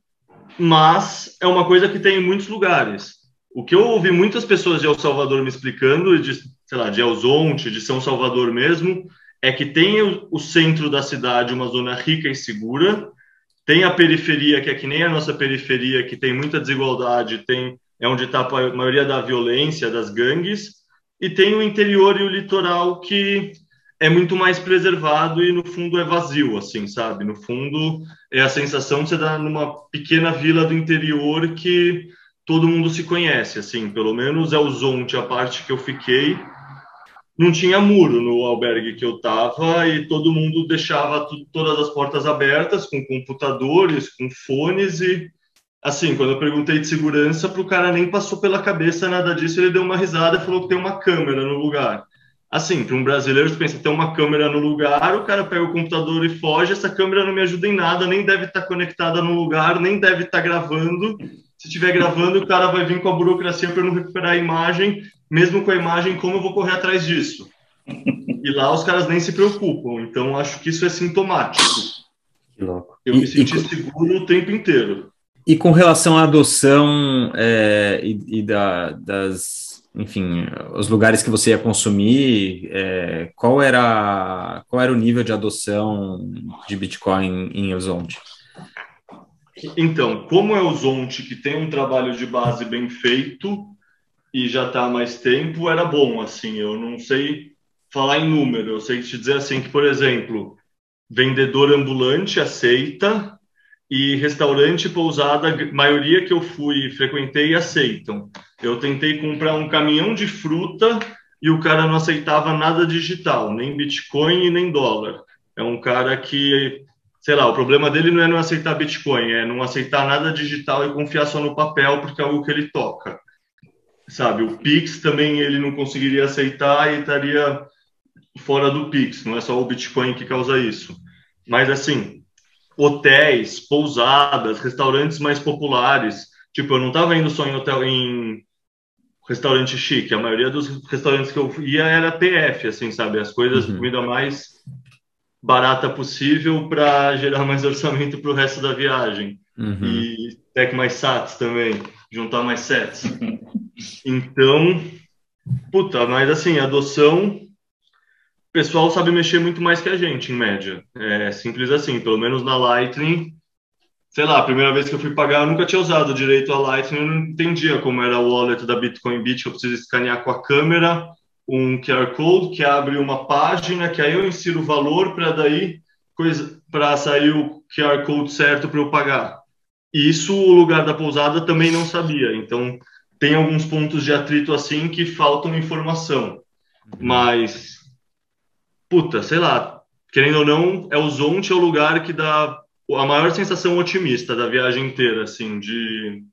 mas é uma coisa que tem em muitos lugares. O que eu ouvi muitas pessoas de El Salvador me explicando, de, sei lá, de El Zonte, de São Salvador mesmo, é que tem o, o centro da cidade uma zona rica e segura, tem a periferia, que é que nem a nossa periferia, que tem muita desigualdade, tem é onde está a maioria da violência, das gangues, e tem o interior e o litoral que é muito mais preservado e no fundo é vazio, assim, sabe? No fundo é a sensação de você estar numa pequena vila do interior que todo mundo se conhece, assim, pelo menos é o Zonte, a parte que eu fiquei, não tinha muro no albergue que eu estava e todo mundo deixava todas as portas abertas com computadores, com fones e assim, quando eu perguntei de segurança, para o cara nem passou pela cabeça nada disso, ele deu uma risada e falou que tem uma câmera no lugar. Assim, para um brasileiro, você pensa, tem uma câmera no lugar, o cara pega o computador e foge, essa câmera não me ajuda em nada, nem deve estar conectada no lugar, nem deve estar gravando. Se estiver gravando, o cara vai vir com a burocracia para não recuperar a imagem, mesmo com a imagem, como eu vou correr atrás disso? E lá os caras nem se preocupam, então acho que isso é sintomático. Que louco. Eu e, me senti e, seguro o tempo inteiro. E com relação à adoção é, e, e da, das enfim, os lugares que você ia consumir, é, qual era qual era o nível de adoção de Bitcoin em Elzonte? Então, como é o Zonte que tem um trabalho de base bem feito e já está há mais tempo, era bom, assim, eu não sei falar em número, eu sei te dizer assim que, por exemplo, vendedor ambulante aceita e restaurante pousada, maioria que eu fui e frequentei aceitam. Eu tentei comprar um caminhão de fruta e o cara não aceitava nada digital, nem Bitcoin nem dólar. É um cara que, sei lá, o problema dele não é não aceitar Bitcoin, é não aceitar nada digital e confiar só no papel porque é algo que ele toca. Sabe, o Pix também ele não conseguiria aceitar e estaria fora do Pix, não é só o Bitcoin que causa isso. Mas assim, hotéis, pousadas, restaurantes mais populares. Tipo, eu não estava indo só em hotel em restaurante chique. A maioria dos restaurantes que eu ia era PF, assim, sabe? As coisas, uhum. comida mais barata possível para gerar mais orçamento para o resto da viagem. Uhum. E tech mais sats também, juntar mais sets. então, puta, mas assim, adoção o pessoal sabe mexer muito mais que a gente, em média. É simples assim, pelo menos na Lightning. Sei lá, a primeira vez que eu fui pagar, eu nunca tinha usado direito a Lightning, eu não entendia como era o wallet da Bitcoin Bit, eu preciso escanear com a câmera um QR Code que abre uma página, que aí eu insiro o valor para daí coisa para sair o QR Code certo para eu pagar. E isso o lugar da pousada também não sabia. Então tem alguns pontos de atrito assim que faltam informação. Mas puta, sei lá, querendo ou não, é o Zonte é o lugar que dá a maior sensação otimista da viagem inteira, assim, de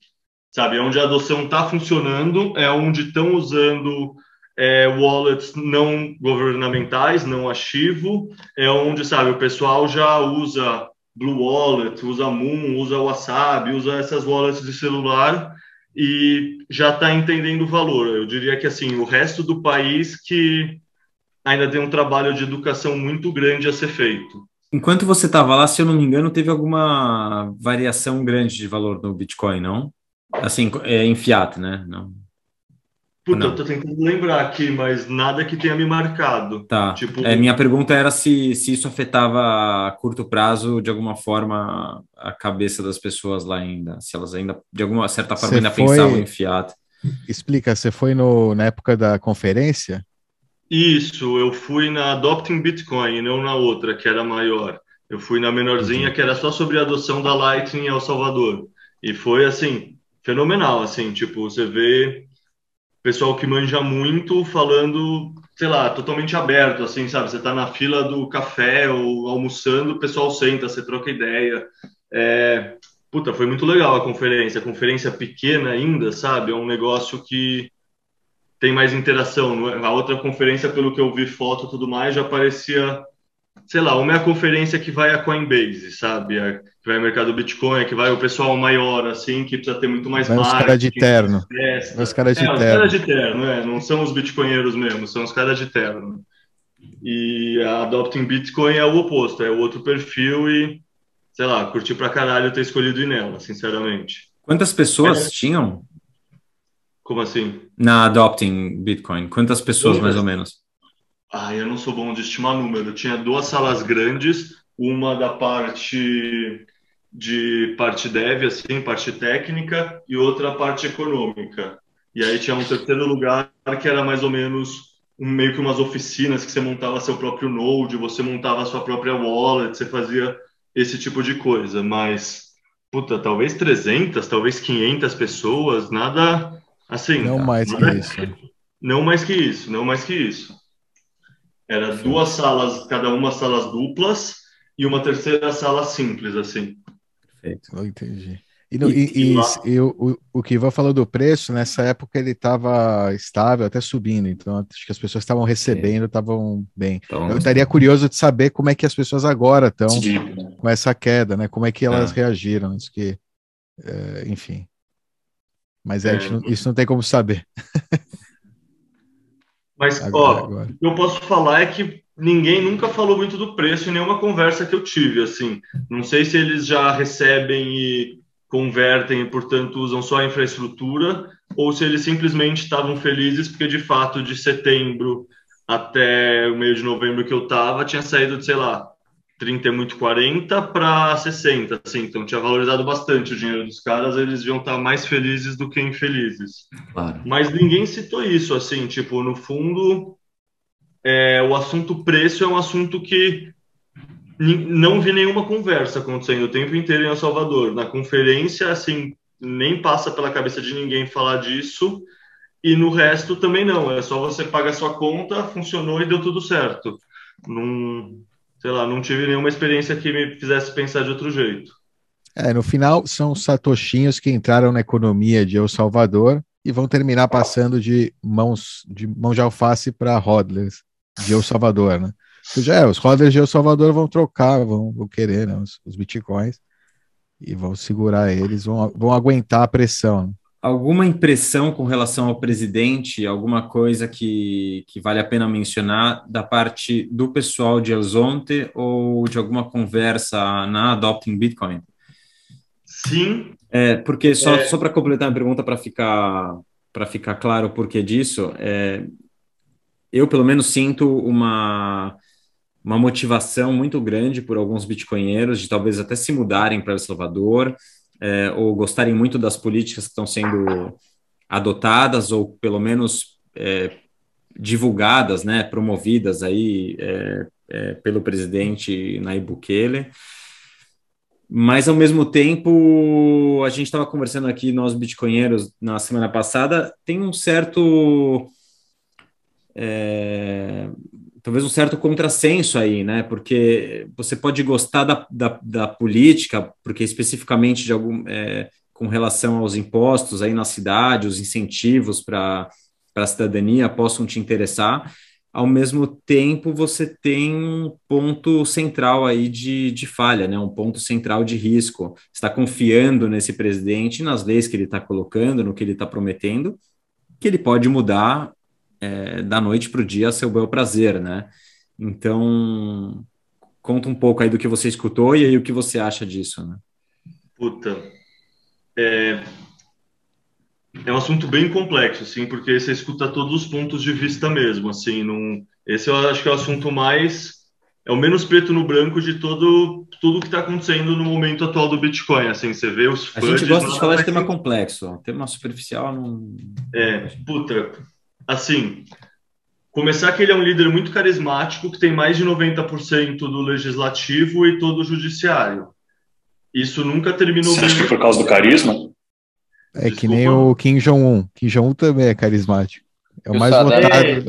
sabe, onde a adoção está funcionando, é onde estão usando é, wallets não governamentais, não ativo, é onde, sabe, o pessoal já usa Blue Wallet, usa Moon, usa Wasabi, usa essas wallets de celular e já está entendendo o valor. Eu diria que, assim, o resto do país que ainda tem um trabalho de educação muito grande a ser feito. Enquanto você estava lá, se eu não me engano, teve alguma variação grande de valor no Bitcoin, não? Assim, é, em fiat, né? Não. Puta, não. eu tô tentando lembrar aqui, mas nada que tenha me marcado. Tá. Tipo... É, minha pergunta era se, se isso afetava a curto prazo, de alguma forma, a cabeça das pessoas lá ainda. Se elas ainda, de alguma certa forma, você ainda foi... pensavam em fiat. Explica, você foi no, na época da conferência? Isso, eu fui na Adopting Bitcoin, não na outra, que era maior. Eu fui na menorzinha, que era só sobre a adoção da Lightning em El Salvador. E foi, assim, fenomenal, assim, tipo, você vê pessoal que manja muito falando, sei lá, totalmente aberto, assim, sabe? Você tá na fila do café ou almoçando, o pessoal senta, você troca ideia. É... Puta, foi muito legal a conferência. A conferência pequena ainda, sabe? É um negócio que tem mais interação. É? A outra conferência, pelo que eu vi foto e tudo mais, já parecia sei lá, uma é a conferência que vai a Coinbase, sabe? A, que vai mercado Bitcoin, que vai o pessoal maior, assim, que precisa ter muito mais marketing. Os caras de terno. Os caras de é, terno. Os caras de terno, é, não são os bitcoinheiros mesmo, são os caras de terno. E a Adopting Bitcoin é o oposto, é o outro perfil e, sei lá, curti pra caralho ter escolhido ir nela, sinceramente. Quantas pessoas é. tinham? Como assim? Na Adopting Bitcoin, quantas pessoas mais ou menos? Ah, eu não sou bom de estimar número. Tinha duas salas grandes, uma da parte de parte dev, assim, parte técnica, e outra parte econômica. E aí tinha um terceiro lugar que era mais ou menos um, meio que umas oficinas que você montava seu próprio node, você montava sua própria wallet, você fazia esse tipo de coisa. Mas, puta, talvez 300, talvez 500 pessoas, nada assim. Não mais nada, que isso. Não mais que isso, não mais que isso. Era duas salas, cada uma salas duplas e uma terceira sala simples, assim. Perfeito. Eu entendi. E, no, e, e, e o, o que falou do preço, nessa época ele estava estável, até subindo, então acho que as pessoas estavam recebendo, estavam bem. Então, eu estaria curioso de saber como é que as pessoas agora estão com essa queda, né? Como é que elas é. reagiram, isso que, é, enfim. Mas é, não, isso não tem como saber. Mas, [laughs] agora, ó, agora. o que eu posso falar é que ninguém nunca falou muito do preço em nenhuma conversa que eu tive, assim. Não sei se eles já recebem e convertem e, portanto, usam só a infraestrutura, ou se eles simplesmente estavam felizes porque, de fato, de setembro até o meio de novembro que eu estava, tinha saído de, sei lá, 30 é muito 40 para 60, assim, então tinha valorizado bastante o dinheiro dos caras, eles iam estar mais felizes do que infelizes. Claro. Mas ninguém citou isso, assim, tipo, no fundo, é, o assunto preço é um assunto que não vi nenhuma conversa acontecendo o tempo inteiro em El Salvador. Na conferência, assim, nem passa pela cabeça de ninguém falar disso, e no resto também não, é só você paga sua conta, funcionou e deu tudo certo. Não sei lá, não tive nenhuma experiência que me fizesse pensar de outro jeito. É, no final são satoshinhos que entraram na economia de El Salvador e vão terminar passando de mãos de mão de alface para hodlers de El Salvador, né? já é, os hodlers de El Salvador vão trocar, vão, vão querer né, os, os bitcoins e vão segurar eles, vão, vão aguentar a pressão. Né? alguma impressão com relação ao presidente, alguma coisa que, que vale a pena mencionar da parte do pessoal de Elzonte ou de alguma conversa na Adopting Bitcoin? Sim. É, porque só, é... só para completar a pergunta, para ficar, ficar claro o porquê disso, é, eu pelo menos sinto uma, uma motivação muito grande por alguns bitcoinheiros de talvez até se mudarem para El Salvador, é, ou gostarem muito das políticas que estão sendo adotadas ou pelo menos é, divulgadas, né, promovidas aí é, é pelo presidente Nayib Bukele. Mas ao mesmo tempo, a gente estava conversando aqui nós bitcoinheiros na semana passada, tem um certo é, talvez um certo contrassenso aí, né? Porque você pode gostar da, da, da política, porque especificamente de algum é, com relação aos impostos aí na cidade, os incentivos para a cidadania possam te interessar. Ao mesmo tempo, você tem um ponto central aí de, de falha, né? um ponto central de risco. está confiando nesse presidente, nas leis que ele está colocando, no que ele está prometendo, que ele pode mudar é, da noite para o dia a seu bel prazer, né? Então, conta um pouco aí do que você escutou e aí o que você acha disso, né? Puta, é, é um assunto bem complexo, assim, porque você escuta todos os pontos de vista mesmo, assim, não, esse eu acho que é o assunto mais, é o menos preto no branco de todo tudo que está acontecendo no momento atual do Bitcoin, assim, você vê os A gente gosta de falar de tema complexo, tema superficial não... É, puta, assim, começar que ele é um líder muito carismático, que tem mais de 90% do legislativo e todo o judiciário. Isso nunca terminou Você bem. Acha que por causa do carisma? É Desculpa. que nem o Kim Jong-un. Kim Jong-un também é carismático. É o mais votado. É...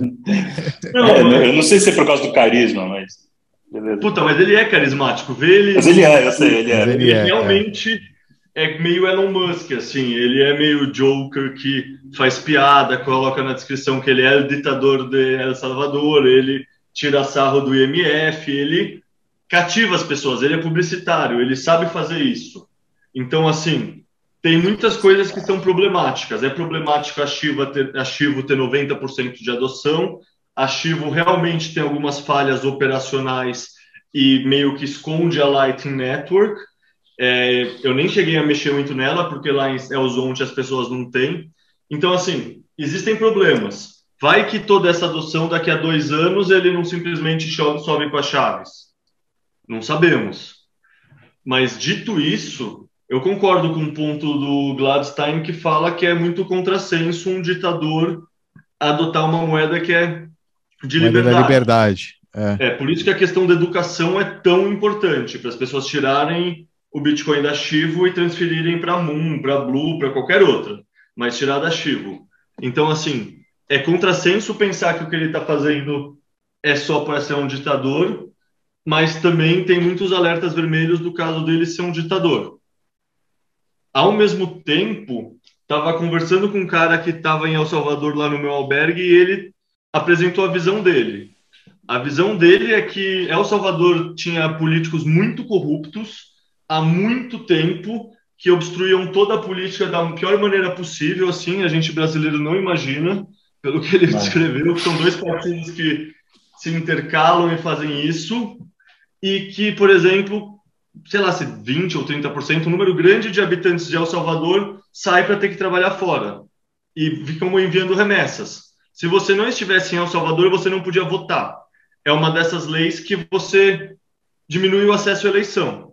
Não, é, eu não sei se é por causa do carisma, mas. Beleza. Puta, mas ele é carismático. Vê ele. Mas ele é, eu sei, ele é. Ele, ele é, realmente é. É. meio Elon Musk, assim. Ele é meio Joker que faz piada, coloca na descrição que ele é o ditador de El Salvador, ele tira sarro do IMF, ele cativa as pessoas. Ele é publicitário, ele sabe fazer isso. Então, assim, tem muitas coisas que são problemáticas. É problemático a Chivo ter, a ter 90% de adoção, a Chivo realmente tem algumas falhas operacionais e meio que esconde a Lightning Network. É, eu nem cheguei a mexer muito nela, porque lá em Elzonte as pessoas não têm. Então, assim, existem problemas. Vai que toda essa adoção, daqui a dois anos, ele não simplesmente sobe com as chaves. Não sabemos. Mas, dito isso, eu concordo com o ponto do Gladstein que fala que é muito contrassenso um ditador adotar uma moeda que é de moeda liberdade. liberdade. É. é, por isso que a questão da educação é tão importante, para as pessoas tirarem o Bitcoin da Chivo e transferirem para Moon, para Blue, para qualquer outra, mas tirar da Chivo. Então, assim, é contrassenso pensar que o que ele está fazendo é só para ser um ditador, mas também tem muitos alertas vermelhos do caso dele ser um ditador ao mesmo tempo, estava conversando com um cara que estava em El Salvador, lá no meu albergue, e ele apresentou a visão dele. A visão dele é que El Salvador tinha políticos muito corruptos há muito tempo que obstruíam toda a política da pior maneira possível, assim, a gente brasileiro não imagina, pelo que ele descreveu, são dois partidos que se intercalam e fazem isso, e que, por exemplo, sei lá, se 20 ou 30%, um número grande de habitantes de El Salvador sai para ter que trabalhar fora e ficam enviando remessas. Se você não estivesse em El Salvador, você não podia votar. É uma dessas leis que você diminui o acesso à eleição.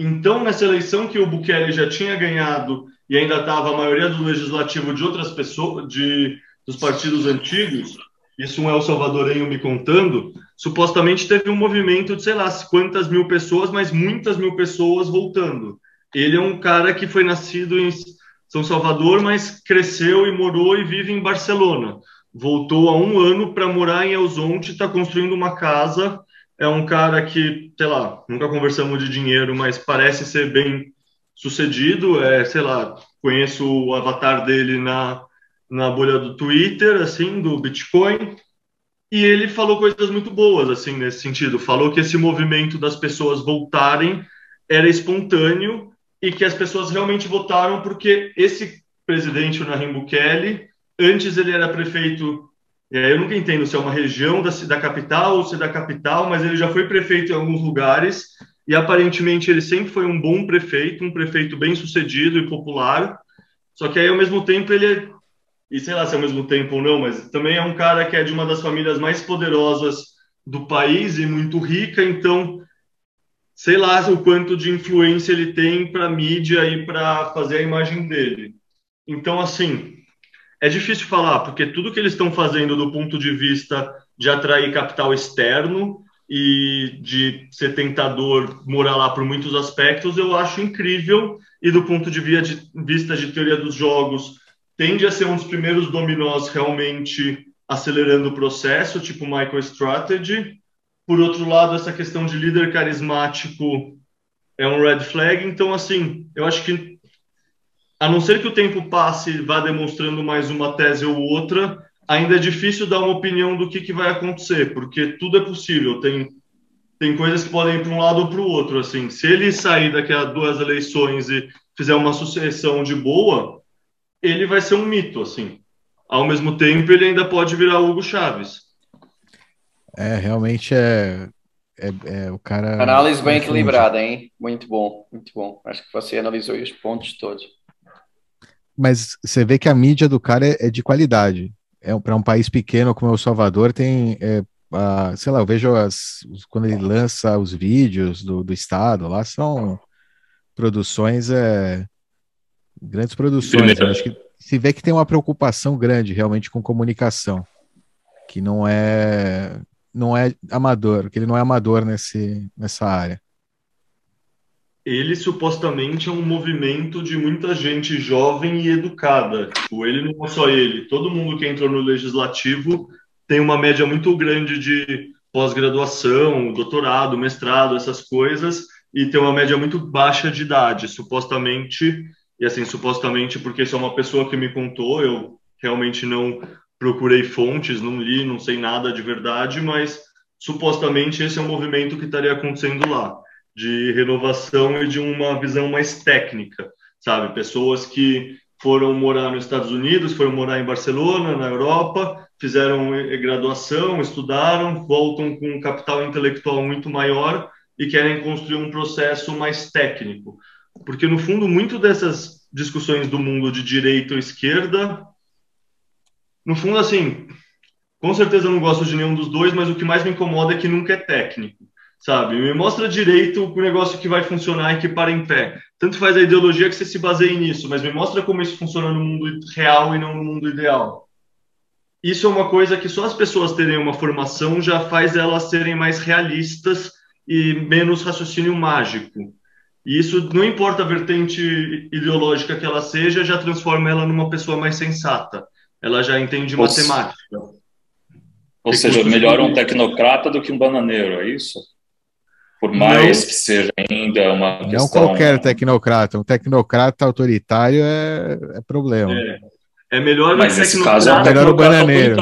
Então, nessa eleição que o Bukele já tinha ganhado e ainda estava a maioria do legislativo de outras pessoas, de, dos partidos antigos, isso um El Salvadorenho me contando, supostamente teve um movimento de sei lá quantas mil pessoas, mas muitas mil pessoas voltando. Ele é um cara que foi nascido em São Salvador, mas cresceu e morou e vive em Barcelona. Voltou há um ano para morar em Elzonte, está construindo uma casa. É um cara que, sei lá, nunca conversamos de dinheiro, mas parece ser bem sucedido. É, sei lá, conheço o avatar dele na na bolha do Twitter, assim, do Bitcoin, e ele falou coisas muito boas, assim, nesse sentido. Falou que esse movimento das pessoas voltarem era espontâneo e que as pessoas realmente votaram porque esse presidente, o Nayib Bukele, antes ele era prefeito, é, eu nunca entendo se é uma região da, da capital ou se é da capital, mas ele já foi prefeito em alguns lugares e aparentemente ele sempre foi um bom prefeito, um prefeito bem sucedido e popular, só que aí ao mesmo tempo ele e sei lá se é ao mesmo tempo ou não, mas também é um cara que é de uma das famílias mais poderosas do país e muito rica, então sei lá o quanto de influência ele tem para mídia e para fazer a imagem dele. Então, assim, é difícil falar, porque tudo que eles estão fazendo do ponto de vista de atrair capital externo e de ser tentador morar lá por muitos aspectos, eu acho incrível. E do ponto de vista de teoria dos jogos, tende a ser um dos primeiros dominós realmente acelerando o processo, tipo MicroStrategy. Por outro lado, essa questão de líder carismático é um red flag. Então, assim, eu acho que, a não ser que o tempo passe e vá demonstrando mais uma tese ou outra, ainda é difícil dar uma opinião do que, que vai acontecer, porque tudo é possível. Tem, tem coisas que podem ir para um lado ou para o outro. Assim, se ele sair daqui a duas eleições e fizer uma sucessão de boa, ele vai ser um mito, assim. Ao mesmo tempo, ele ainda pode virar Hugo Chaves. É, realmente é, é, é o cara. Análise bem equilibrada, hein? Muito bom, muito bom. Acho que você analisou os pontos todos. Mas você vê que a mídia do cara é, é de qualidade. É, Para um país pequeno como é o Salvador, tem. É, a, sei lá, eu vejo as, quando ele lança os vídeos do, do estado, lá são produções, é, grandes produções. Acho que se vê que tem uma preocupação grande realmente com comunicação, que não é não é amador, que ele não é amador nesse, nessa área. Ele supostamente é um movimento de muita gente jovem e educada. Tipo, ele não é só ele, todo mundo que entrou no legislativo tem uma média muito grande de pós-graduação, doutorado, mestrado, essas coisas, e tem uma média muito baixa de idade, supostamente, e assim, supostamente porque isso é uma pessoa que me contou, eu realmente não procurei fontes, não li, não sei nada de verdade, mas supostamente esse é um movimento que estaria acontecendo lá, de renovação e de uma visão mais técnica, sabe? Pessoas que foram morar nos Estados Unidos, foram morar em Barcelona, na Europa, fizeram graduação, estudaram, voltam com um capital intelectual muito maior e querem construir um processo mais técnico. Porque, no fundo, muito dessas discussões do mundo de direita ou esquerda no fundo, assim, com certeza eu não gosto de nenhum dos dois, mas o que mais me incomoda é que nunca é técnico, sabe? Me mostra direito o negócio que vai funcionar e que para em pé. Tanto faz a ideologia que você se baseie nisso, mas me mostra como isso funciona no mundo real e não no mundo ideal. Isso é uma coisa que só as pessoas terem uma formação já faz elas serem mais realistas e menos raciocínio mágico. E isso, não importa a vertente ideológica que ela seja, já transforma ela numa pessoa mais sensata ela já entende matemática. Ou seja, melhor um tecnocrata do que um bananeiro, é isso? Por mais não, que seja ainda uma não questão... Não qualquer tecnocrata, um tecnocrata autoritário é, é problema. É, é melhor Mas nesse caso é um melhor o bananeiro.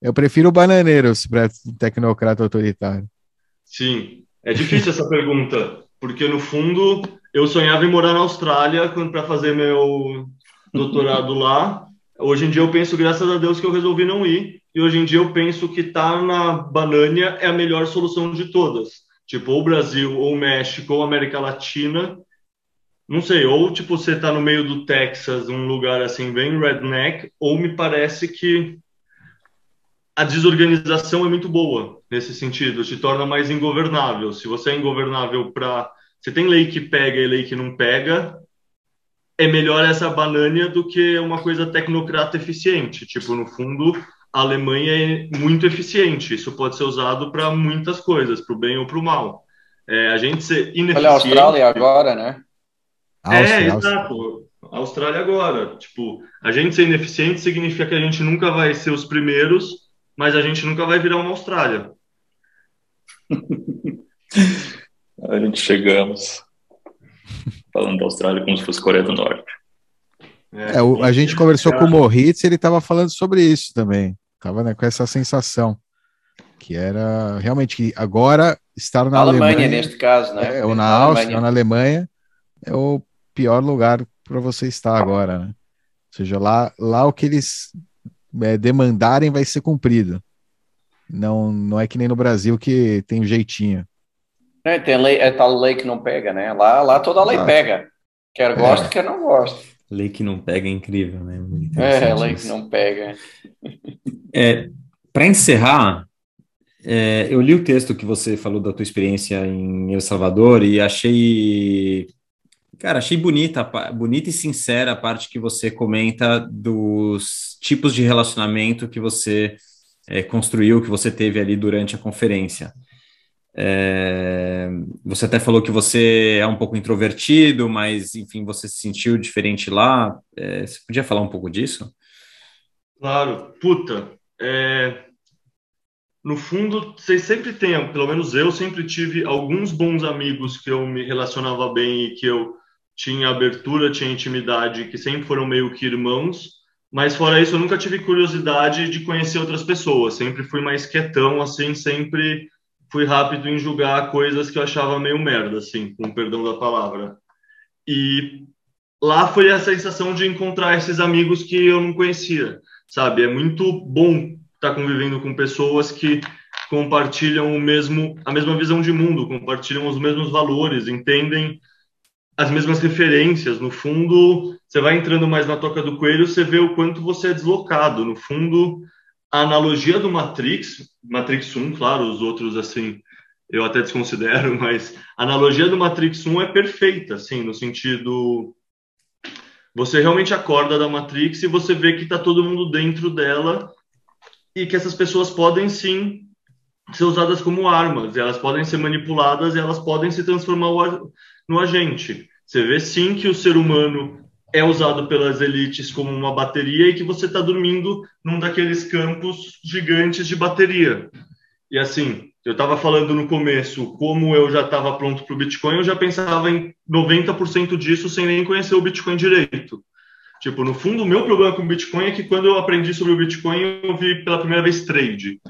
Eu prefiro o bananeiro para tecnocrata autoritário. Sim, é difícil essa pergunta, porque no fundo eu sonhava em morar na Austrália para fazer meu doutorado lá Hoje em dia eu penso, graças a Deus, que eu resolvi não ir. E hoje em dia eu penso que estar tá na Banânia é a melhor solução de todas. Tipo, ou Brasil, ou México, ou América Latina. Não sei, ou tipo, você está no meio do Texas, um lugar assim bem redneck, ou me parece que a desorganização é muito boa nesse sentido, te torna mais ingovernável. Se você é ingovernável para. Você tem lei que pega e lei que não pega, é melhor essa banânia do que uma coisa tecnocrata eficiente. Tipo, no fundo, a Alemanha é muito eficiente. Isso pode ser usado para muitas coisas, para o bem ou para o mal. É, a gente ser ineficiente. Olha a Austrália agora, né? É, exato. A Austrália agora. Tipo, a gente ser ineficiente significa que a gente nunca vai ser os primeiros, mas a gente nunca vai virar uma Austrália. [laughs] a gente chegamos falando da Austrália como se fosse Coreia do Norte. É, o, a gente conversou com o Moritz e ele estava falando sobre isso também. Tava né, com essa sensação que era realmente que agora estar na Alemanha, Alemanha neste caso, né? É, ou na, na Áustria, ou na Alemanha é o pior lugar para você estar agora, né? Ou seja, lá, lá o que eles é, demandarem vai ser cumprido. Não, não é que nem no Brasil que tem um jeitinho. É, tem lei, é tal lei que não pega, né? Lá, lá toda a lei ah. pega. Quer gosta, é. quer não gosta. Lei que não pega é incrível, né? É, lei que não pega. É, Para encerrar, é, eu li o texto que você falou da tua experiência em El Salvador e achei, cara, achei bonita, bonita e sincera a parte que você comenta dos tipos de relacionamento que você é, construiu, que você teve ali durante a conferência. É, você até falou que você é um pouco introvertido, mas enfim, você se sentiu diferente lá. É, você podia falar um pouco disso? Claro, puta. é, no fundo, vocês sempre têm, pelo menos eu sempre tive alguns bons amigos que eu me relacionava bem e que eu tinha abertura, tinha intimidade, que sempre foram meio que irmãos, mas fora isso eu nunca tive curiosidade de conhecer outras pessoas, sempre fui mais quietão, assim, sempre fui rápido em julgar coisas que eu achava meio merda, assim, com perdão da palavra. E lá foi a sensação de encontrar esses amigos que eu não conhecia, sabe? É muito bom estar convivendo com pessoas que compartilham o mesmo a mesma visão de mundo, compartilham os mesmos valores, entendem as mesmas referências. No fundo, você vai entrando mais na toca do coelho, você vê o quanto você é deslocado. No fundo, a analogia do Matrix, Matrix 1, claro, os outros assim, eu até desconsidero, [laughs] mas a analogia do Matrix 1 é perfeita, assim, no sentido você realmente acorda da Matrix e você vê que está todo mundo dentro dela e que essas pessoas podem sim ser usadas como armas, elas podem ser manipuladas elas podem se transformar no agente. Você vê sim que o ser humano é usado pelas elites como uma bateria e que você está dormindo num daqueles campos gigantes de bateria. E assim, eu estava falando no começo como eu já estava pronto para o Bitcoin, eu já pensava em 90% disso sem nem conhecer o Bitcoin direito. Tipo, no fundo, o meu problema com o Bitcoin é que quando eu aprendi sobre o Bitcoin, eu vi pela primeira vez trade.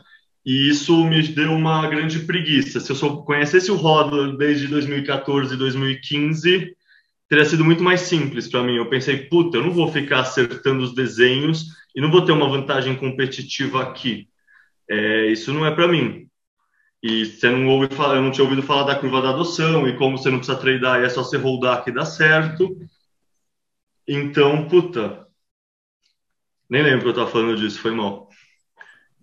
E isso me deu uma grande preguiça. Se eu só conhecesse o Hodler desde 2014, 2015, teria sido muito mais simples para mim. Eu pensei, puta, eu não vou ficar acertando os desenhos e não vou ter uma vantagem competitiva aqui. É, isso não é para mim. E você não ouve falar, eu não tinha ouvido falar da curva da adoção e como você não precisa e é só você holdar que dá certo. Então, puta, nem lembro que eu estava falando disso, foi mal.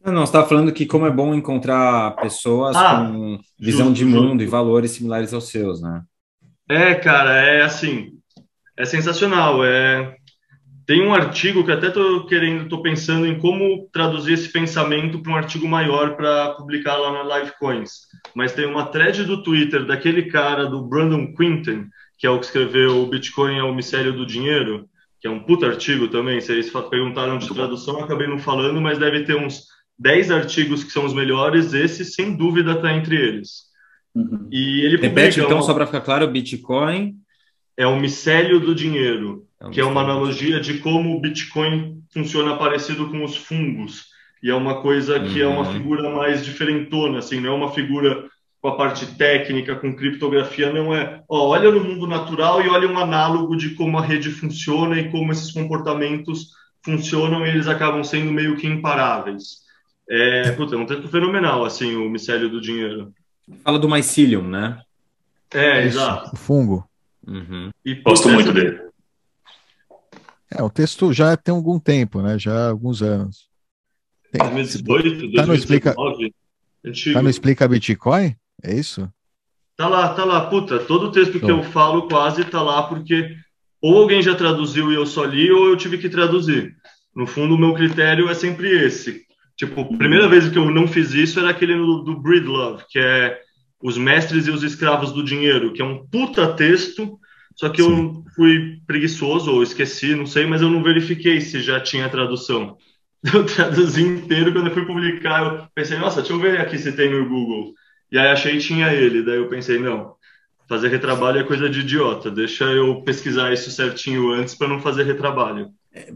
Não, não, você estava falando que como é bom encontrar pessoas ah, com visão justo, de mundo justo. e valores similares aos seus, né? É, cara, é assim, é sensacional. É tem um artigo que até tô querendo, tô pensando em como traduzir esse pensamento para um artigo maior para publicar lá na Livecoins. Mas tem uma thread do Twitter daquele cara do Brandon Quinton, que é o que escreveu o Bitcoin é o mistério do dinheiro, que é um puta artigo também. Vocês perguntaram de tradução, acabei não falando, mas deve ter uns 10 artigos que são os melhores. Esse, sem dúvida, está entre eles. Uhum. E ele Repete, então, uma... só para ficar claro, o Bitcoin é o micélio do dinheiro, é que é uma analogia de como o Bitcoin funciona parecido com os fungos. E é uma coisa que uhum. é uma uhum. figura mais diferentona, assim, não é uma figura com a parte técnica, com criptografia, não é. Ó, olha no mundo natural e olha um análogo de como a rede funciona e como esses comportamentos funcionam e eles acabam sendo meio que imparáveis. É, puta, é um texto fenomenal, assim, o mistério do dinheiro. Fala do mycelium, né? É, Isso, exato. O fungo. Uhum. E, Gosto muito dele. É, o texto já tem algum tempo, né? Já há alguns anos. Tem, 2018, tá no explica, tá no explica Bitcoin? É isso? Tá lá, tá lá. Puta, todo o texto Show. que eu falo quase tá lá porque ou alguém já traduziu e eu só li ou eu tive que traduzir. No fundo, o meu critério é sempre esse. Tipo, a primeira vez que eu não fiz isso era aquele do, do Breedlove, que é Os Mestres e os Escravos do Dinheiro, que é um puta texto, só que Sim. eu fui preguiçoso ou esqueci, não sei, mas eu não verifiquei se já tinha tradução. [laughs] Eu traduzi inteiro quando eu fui publicar, eu pensei, nossa, deixa eu ver aqui se tem no Google. E aí achei que tinha ele, daí eu pensei, não, fazer retrabalho é coisa de idiota, deixa eu pesquisar isso certinho antes para não fazer retrabalho.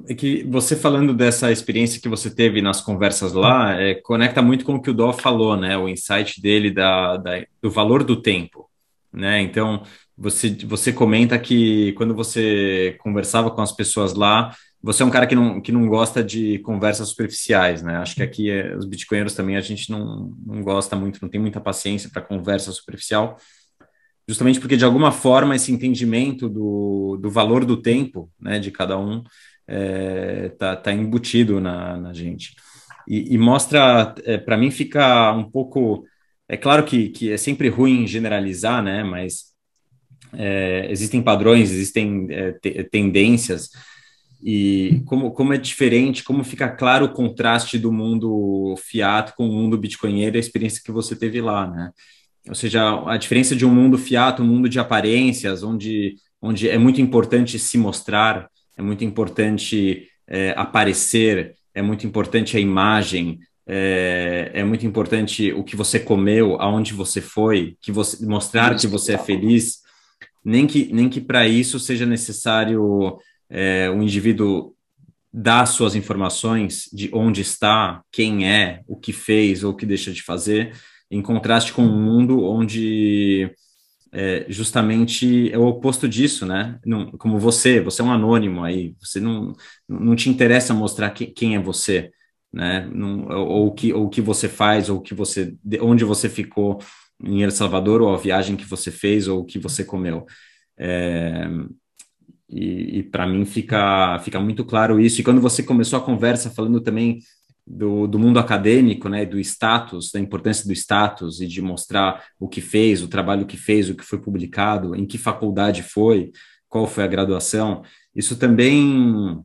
É que você falando dessa experiência que você teve nas conversas lá, é, conecta muito com o que o Dó falou, né? O insight dele da, da, do valor do tempo, né? Então, você, você comenta que quando você conversava com as pessoas lá, você é um cara que não, que não gosta de conversas superficiais, né? Acho que aqui é, os bitcoinheiros também a gente não, não gosta muito, não tem muita paciência para conversa superficial, justamente porque de alguma forma esse entendimento do, do valor do tempo, né, de cada um, é, tá, tá embutido na, na gente. E, e mostra, é, para mim, fica um pouco. É claro que, que é sempre ruim generalizar, né? Mas é, existem padrões, existem é, tendências, e como, como é diferente, como fica claro o contraste do mundo fiat com o mundo bitcoinheiro, a experiência que você teve lá, né? Ou seja, a diferença de um mundo fiat, um mundo de aparências, onde, onde é muito importante se mostrar, é muito importante é, aparecer, é, muito importante a imagem, é, é, muito importante o que você comeu, aonde você foi, que você mostrar que você é feliz, nem que nem que para isso seja necessário é, o indivíduo dar suas informações de onde está, quem é, o que fez ou o que deixa de fazer, em contraste com um mundo onde é, justamente é o oposto disso, né? Não, como você, você é um anônimo aí, você não, não te interessa mostrar que, quem é você, né? Não, ou o que, ou que você faz, ou que você, onde você ficou em El Salvador, ou a viagem que você fez, ou o que você comeu. É, e, e para mim fica, fica muito claro isso. E quando você começou a conversa falando também do, do mundo acadêmico, né, do status, da importância do status e de mostrar o que fez, o trabalho que fez, o que foi publicado, em que faculdade foi, qual foi a graduação, isso também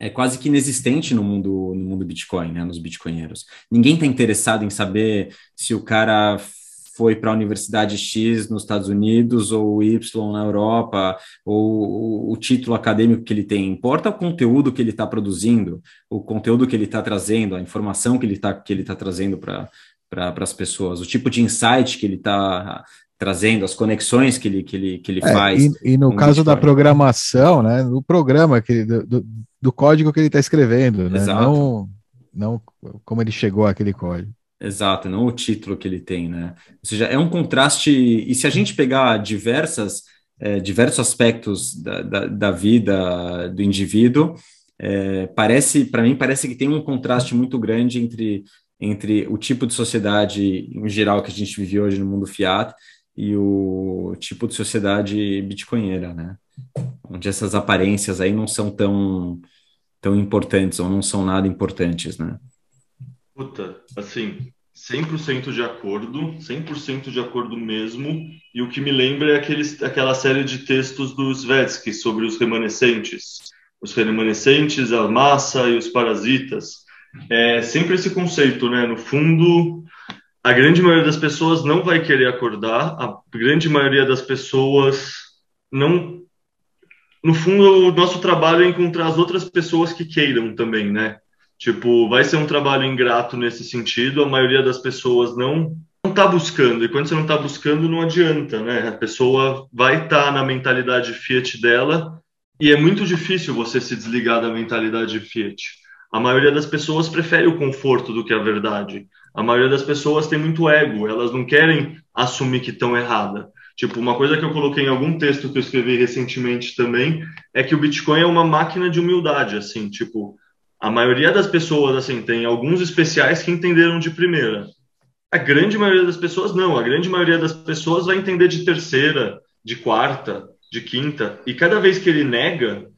é quase que inexistente no mundo no mundo Bitcoin, né, nos bitcoinheiros. Ninguém está interessado em saber se o cara foi para a Universidade X nos Estados Unidos ou Y na Europa, ou o título acadêmico que ele tem. Importa o conteúdo que ele está produzindo, o conteúdo que ele está trazendo, a informação que ele está que ele tá trazendo para pra, as pessoas, o tipo de insight que ele está trazendo, as conexões que ele, que ele, que ele é, faz. E, e no caso da programação, né, no programa, que, do, do código que ele está escrevendo, né, não, não como ele chegou àquele código. Exato, não o título que ele tem, né? Ou seja, é um contraste. E se a gente pegar diversas, é, diversos aspectos da, da, da, vida do indivíduo, é, parece, para mim, parece que tem um contraste muito grande entre, entre o tipo de sociedade em geral que a gente vive hoje no mundo fiat e o tipo de sociedade bitcoinheira, né? Onde essas aparências aí não são tão, tão importantes ou não são nada importantes, né? Puta, assim, 100% de acordo, 100% de acordo mesmo. E o que me lembra é aqueles, aquela série de textos do Svetsky sobre os remanescentes. Os remanescentes, a massa e os parasitas. É sempre esse conceito, né? No fundo, a grande maioria das pessoas não vai querer acordar, a grande maioria das pessoas não. No fundo, o nosso trabalho é encontrar as outras pessoas que queiram também, né? Tipo, vai ser um trabalho ingrato nesse sentido. A maioria das pessoas não não está buscando. E quando você não está buscando, não adianta, né? A pessoa vai estar tá na mentalidade Fiat dela e é muito difícil você se desligar da mentalidade Fiat. A maioria das pessoas prefere o conforto do que a verdade. A maioria das pessoas tem muito ego, elas não querem assumir que estão errada. Tipo, uma coisa que eu coloquei em algum texto que eu escrevi recentemente também é que o Bitcoin é uma máquina de humildade, assim, tipo, a maioria das pessoas, assim, tem alguns especiais que entenderam de primeira. A grande maioria das pessoas não. A grande maioria das pessoas vai entender de terceira, de quarta, de quinta. E cada vez que ele nega,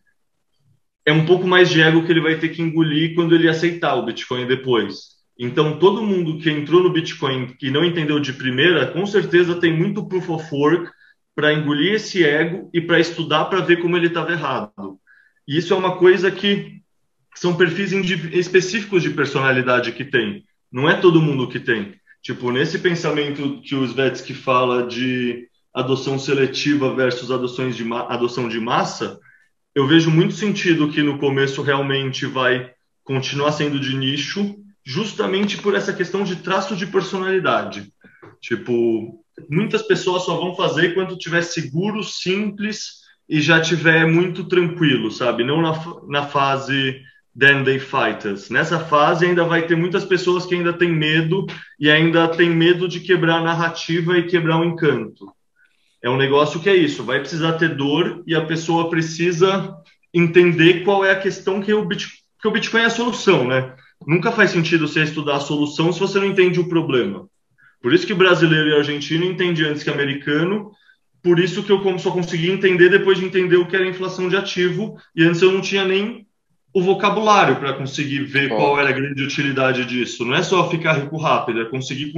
é um pouco mais de ego que ele vai ter que engolir quando ele aceitar o Bitcoin depois. Então, todo mundo que entrou no Bitcoin que não entendeu de primeira, com certeza tem muito proof of work para engolir esse ego e para estudar para ver como ele estava errado. E isso é uma coisa que são perfis específicos de personalidade que tem. Não é todo mundo que tem. Tipo, nesse pensamento que o Svetsky fala de adoção seletiva versus adoções de adoção de massa, eu vejo muito sentido que no começo realmente vai continuar sendo de nicho, justamente por essa questão de traço de personalidade. Tipo, muitas pessoas só vão fazer quando tiver seguro, simples e já tiver muito tranquilo, sabe? Não na, na fase Then They Fight Us. Nessa fase ainda vai ter muitas pessoas que ainda têm medo e ainda tem medo de quebrar a narrativa e quebrar o encanto. É um negócio que é isso, vai precisar ter dor e a pessoa precisa entender qual é a questão que o Bitcoin, que o Bitcoin é a solução, né? Nunca faz sentido você estudar a solução se você não entende o problema. Por isso que brasileiro e argentino entendem antes que americano, por isso que eu só consegui entender depois de entender o que era inflação de ativo, e antes eu não tinha nem o vocabulário para conseguir ver qual era a grande utilidade disso. Não é só ficar rico rápido, é conseguir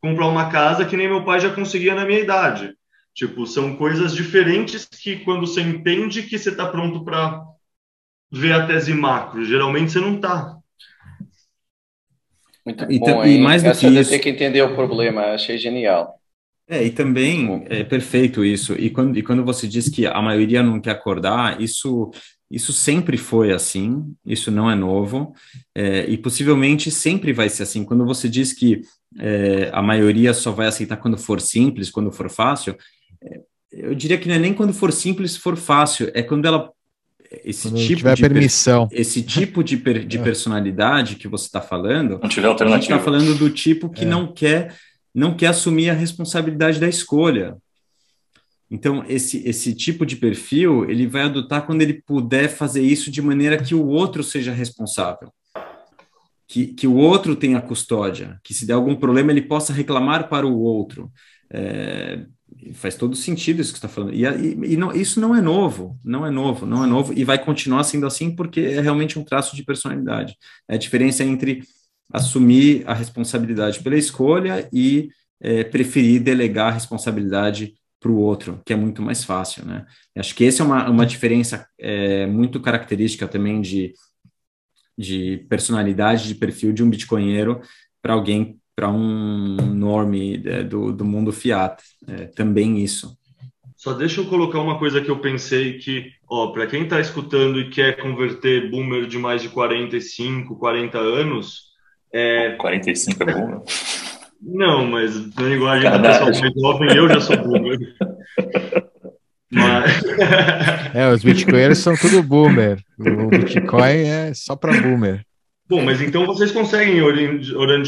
comprar uma casa que nem meu pai já conseguia na minha idade. Tipo, são coisas diferentes que quando você entende que você está pronto para ver a tese macro, geralmente você não está. Muito e, bom, e mais do que isso... ter que entender o problema, achei genial. É, e também é perfeito isso. E quando, e quando você diz que a maioria não quer acordar, isso Isso sempre foi assim, isso não é novo, é, e possivelmente sempre vai ser assim. Quando você diz que é, a maioria só vai aceitar quando for simples, quando for fácil, é, eu diria que não é nem quando for simples, for fácil, é quando ela esse quando tipo de permissão, esse tipo de, per, de [laughs] é. personalidade que você está falando, não tiver alternativa. a gente está falando do tipo que é. não quer não quer assumir a responsabilidade da escolha. Então, esse, esse tipo de perfil, ele vai adotar quando ele puder fazer isso de maneira que o outro seja responsável. Que, que o outro tenha custódia, que se der algum problema ele possa reclamar para o outro. É, faz todo sentido isso que está falando. E, e, e não, isso não é novo, não é novo, não é novo, e vai continuar sendo assim porque é realmente um traço de personalidade. É a diferença entre assumir a responsabilidade pela escolha e é, preferir delegar a responsabilidade para o outro, que é muito mais fácil, né? Acho que essa é uma, uma diferença é, muito característica também de, de personalidade, de perfil de um bitcoinheiro para alguém, para um norme é, do, do mundo fiat. É, também isso. Só deixa eu colocar uma coisa que eu pensei que, ó, para quem está escutando e quer converter boomer de mais de 45, 40 anos, é... 45 é bom, [laughs] Não, mas na linguagem do pessoal mais jovem, eu já sou boomer. Mas... É, os bitcoinheiros são tudo boomer. O Bitcoin é só para boomer. Bom, mas então vocês conseguem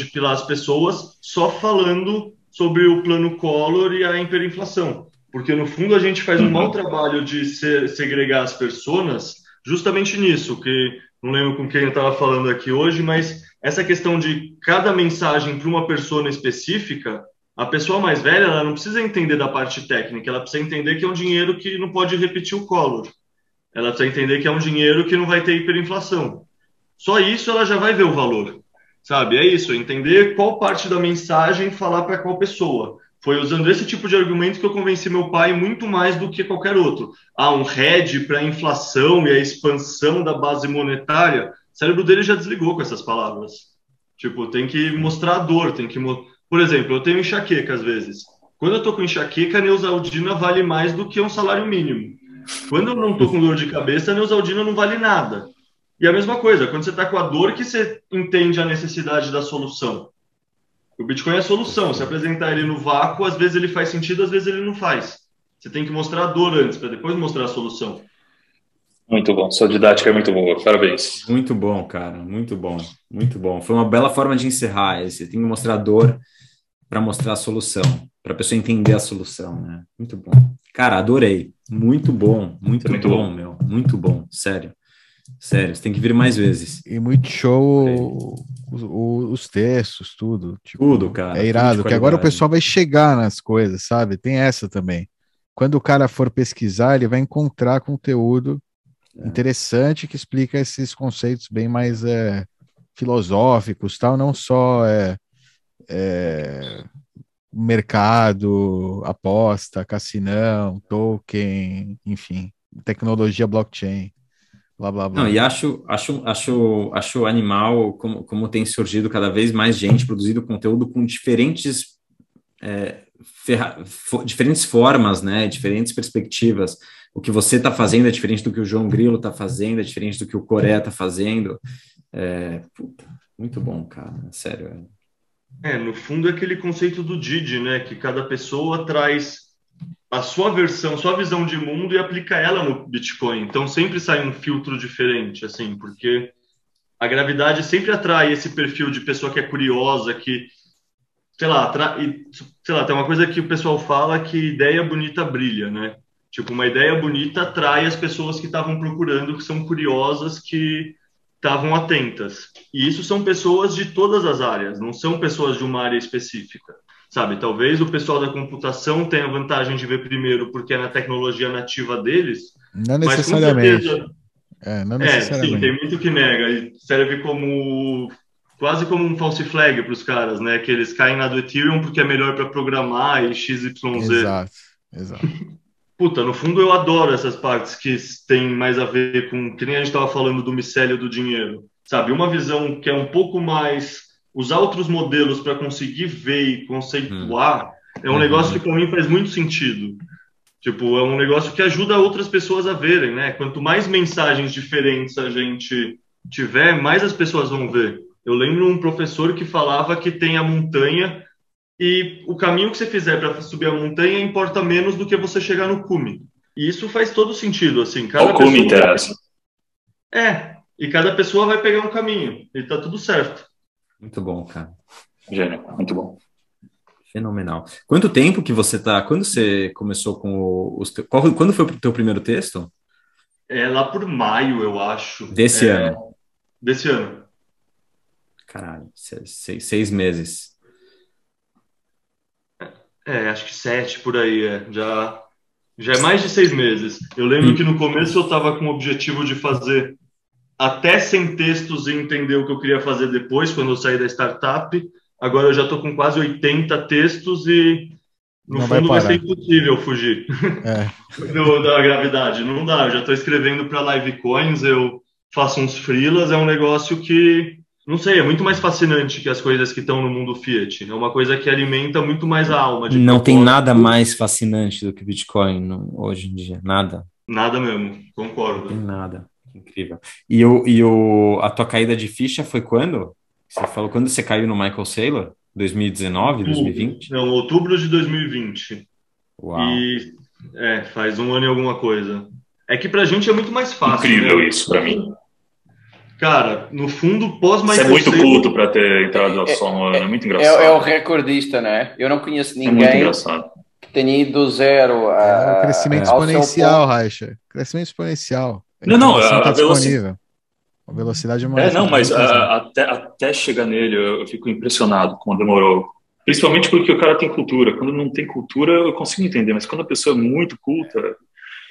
pilar as pessoas só falando sobre o plano Collor e a hiperinflação. Porque, no fundo, a gente faz um mau trabalho de segregar as pessoas justamente nisso, que não lembro com quem eu estava falando aqui hoje, mas essa questão de cada mensagem para uma pessoa específica, a pessoa mais velha ela não precisa entender da parte técnica, ela precisa entender que é um dinheiro que não pode repetir o Collor. Ela precisa entender que é um dinheiro que não vai ter hiperinflação. Só isso ela já vai ver o valor, sabe? É isso, entender qual parte da mensagem falar para qual pessoa. Foi usando esse tipo de argumento que eu convenci meu pai muito mais do que qualquer outro. Ah, um hedge para a inflação e a expansão da base monetária o cérebro dele já desligou com essas palavras. Tipo, tem que mostrar a dor, tem que. Por exemplo, eu tenho enxaqueca às vezes. Quando eu tô com enxaqueca, a Neusaldina vale mais do que um salário mínimo. Quando eu não tô com dor de cabeça, a Neusaldina não vale nada. E a mesma coisa, quando você tá com a dor, que você entende a necessidade da solução. O Bitcoin é a solução. Se apresentar ele no vácuo, às vezes ele faz sentido, às vezes ele não faz. Você tem que mostrar a dor antes, para depois mostrar a solução. Muito bom, sua didática é muito boa, parabéns. Muito bom, cara, muito bom, muito bom. Foi uma bela forma de encerrar. Você tem que mostrar a dor para mostrar a solução, para a pessoa entender a solução, né? Muito bom. Cara, adorei. Muito bom, muito, muito bom, bom, meu. Muito bom, sério. Sério, você tem que vir mais vezes. E muito show os, os, textos, tudo. Tipo, tudo, cara. É irado, que agora o pessoal vai chegar nas coisas, sabe? Tem essa também. Quando o cara for pesquisar, ele vai encontrar conteúdo. Interessante que explica esses conceitos bem mais é, filosóficos, tal, não só é, é, mercado, aposta, cassinão, token, enfim, tecnologia blockchain. Blá, blá, blá. Não, e acho, acho, acho, acho animal como, como tem surgido cada vez mais gente produzindo conteúdo com diferentes é, diferentes formas, né, diferentes perspectivas o que você está fazendo é diferente do que o João Grilo está fazendo, é diferente do que o Coreia está fazendo. É, puta, muito bom, cara, sério. É. é, no fundo é aquele conceito do Didi, né? Que cada pessoa traz a sua versão, sua visão de mundo e aplica ela no Bitcoin. Então sempre sai um filtro diferente, assim, porque a gravidade sempre atrai esse perfil de pessoa que é curiosa, que sei lá, sei lá, tem uma coisa que o pessoal fala que ideia bonita brilha, né? Tipo, uma ideia bonita atrai as pessoas que estavam procurando, que são curiosas, que estavam atentas. E isso são pessoas de todas as áreas, não são pessoas de uma área específica. Sabe, talvez o pessoal da computação tenha a vantagem de ver primeiro porque é na tecnologia nativa deles. Não necessariamente. Certeza, é, não necessariamente. É, sim, tem muito que nega. E serve como quase como um false flag para os caras, né? Que eles caem na do Ethereum porque é melhor para programar e XYZ. Exato, exato. [laughs] Puta, no fundo eu adoro essas partes que têm mais a ver com, que nem a gente estava falando do micélio do dinheiro, sabe? Uma visão que é um pouco mais usar outros modelos para conseguir ver e conceituar hum. é um uhum. negócio que para mim faz muito sentido. Tipo, é um negócio que ajuda outras pessoas a verem, né? Quanto mais mensagens diferentes a gente tiver, mais as pessoas vão ver. Eu lembro um professor que falava que tem a montanha e o caminho que você fizer para subir a montanha importa menos do que você chegar no cume. E isso faz todo sentido, assim. Cada o cume interessa. É, e cada pessoa vai pegar um caminho e tá tudo certo. Muito bom, cara. Gênio, muito bom. Fenomenal. Quanto tempo que você tá? Quando você começou com os te... Qual, quando foi o teu primeiro texto? É lá por maio, eu acho. Desse é... ano. Desse ano. Caralho, seis, seis meses. É, acho que sete por aí, é. Já, já é mais de seis meses. Eu lembro hum. que no começo eu estava com o objetivo de fazer até 100 textos e entender o que eu queria fazer depois, quando eu saí da startup. Agora eu já estou com quase 80 textos e no não fundo vai, vai, ser impossível fugir é. [laughs] Do, da gravidade. Não dá, eu já estou escrevendo para Livecoins, eu faço uns freelas, é um negócio que, não sei, é muito mais fascinante que as coisas que estão no mundo Fiat. É uma coisa que alimenta muito mais a alma. não propósito. tem nada mais fascinante do que Bitcoin no, hoje em dia, nada. Nada mesmo, concordo. Não tem nada. Incrível. E, o, e o, a tua caída de ficha foi quando? Você falou quando você caiu no Michael Saylor? 2019, 2020? Não, outubro de 2020. Uau. E é, faz um ano e alguma coisa. É que pra gente é muito mais fácil. Incrível né? isso pra mim. Cara, no fundo, pós Michael Você é muito culto para ter entrado só no ano, é, muito engraçado. É, é, o recordista, né? Eu não conheço ninguém é que tenha ido do zero a. É, crescimento exponencial, Raixa. Crescimento exponencial. Não, não, a, tá velocidade. A velocidade é mais. É, não, mas a, até, até chegar nele eu, eu fico impressionado como demorou. Principalmente porque o cara tem cultura. Quando não tem cultura, eu consigo entender, mas quando a pessoa é muito culta.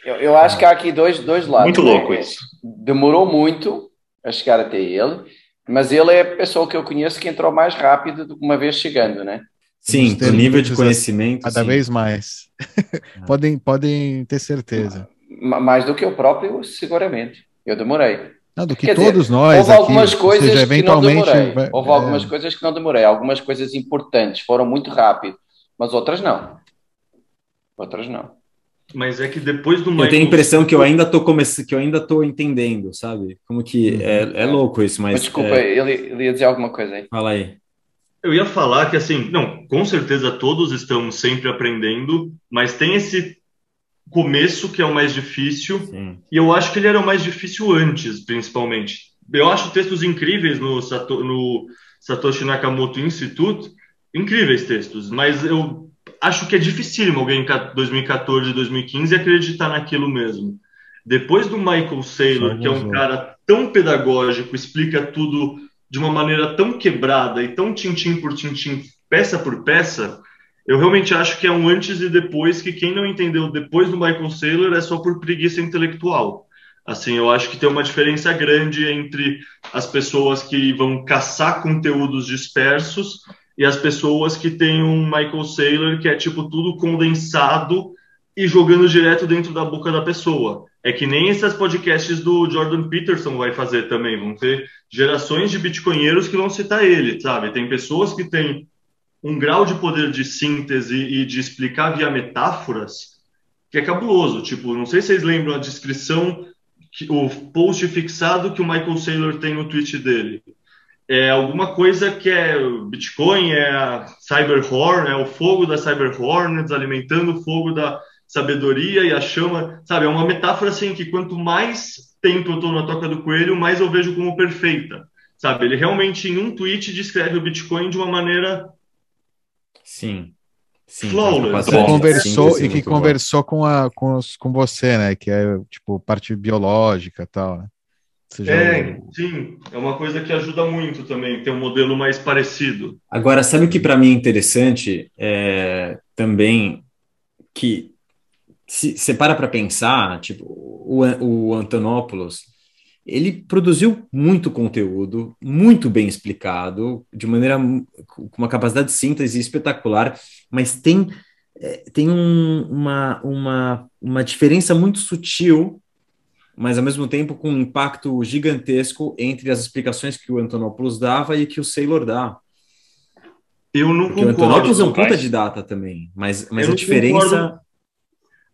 Eu, eu acho que há aqui dois, dois lados. Muito louco né? isso. Demorou muito a chegar até ele, mas ele é a pessoa que eu conheço que entrou mais rápido do que uma vez chegando, né? Sim, o nível de conhecimento. Cada sim. vez mais. [laughs] podem, podem ter certeza mais do que eu próprio, seguramente. Eu demorei. Não, do que Quer todos dizer, nós. Houve aqui, algumas coisas seja, eventualmente, que não demorei. Houve é... algumas coisas que não demorei. Algumas coisas importantes foram muito rápido, mas outras não. Outras não. Mas é que depois do Michael... Eu tenho a impressão que eu ainda tô começando, que eu ainda tô entendendo, sabe? Como que uhum. é, é louco isso, mas. mas desculpa, é... ele, ele ia dizer alguma coisa aí. Fala aí. Eu ia falar que assim, não, com certeza todos estamos sempre aprendendo, mas tem esse começo que é o mais difícil, Sim. e eu acho que ele era o mais difícil antes, principalmente. Eu acho textos incríveis no, Sato, no Satoshi Nakamoto Institute, incríveis textos, mas eu acho que é dificílimo alguém em 2014, 2015 acreditar naquilo mesmo. Depois do Michael Saylor, que é um cara tão pedagógico, explica tudo de uma maneira tão quebrada e tão tintim por tintim, peça por peça, eu realmente acho que é um antes e depois que quem não entendeu depois do Michael Saylor é só por preguiça intelectual. Assim, eu acho que tem uma diferença grande entre as pessoas que vão caçar conteúdos dispersos e as pessoas que têm um Michael Saylor que é tipo tudo condensado e jogando direto dentro da boca da pessoa. É que nem esses podcasts do Jordan Peterson vai fazer também. Vão ter gerações de bitcoinheiros que vão citar ele, sabe? Tem pessoas que têm um grau de poder de síntese e de explicar via metáforas que é cabuloso. Tipo, não sei se vocês lembram a descrição, o post fixado que o Michael Saylor tem no tweet dele. É alguma coisa que é Bitcoin, é a Cyber Horn, é o fogo da Cyber Hornets alimentando o fogo da sabedoria e a chama, sabe? É uma metáfora assim que quanto mais tempo eu estou na toca do coelho, mais eu vejo como perfeita, sabe? Ele realmente em um tweet descreve o Bitcoin de uma maneira Sim. Sim, Flawless. Que conversou sim, sim, e que conversou com, a, com, os, com você, né? Que é tipo parte biológica e tal. Né? É, sim, é uma coisa que ajuda muito também, ter um modelo mais parecido. Agora, sabe o que para mim é interessante? É, também que se você para para pensar, tipo, o, o Antonopoulos, ele produziu muito conteúdo, muito bem explicado, de maneira com uma capacidade de síntese espetacular, mas tem, é, tem um, uma, uma, uma diferença muito sutil, mas ao mesmo tempo com um impacto gigantesco entre as explicações que o Antonopoulos dava e que o Saylor dá. Eu não Porque concordo. O Antonopoulos é um puta de data também, mas, mas a diferença.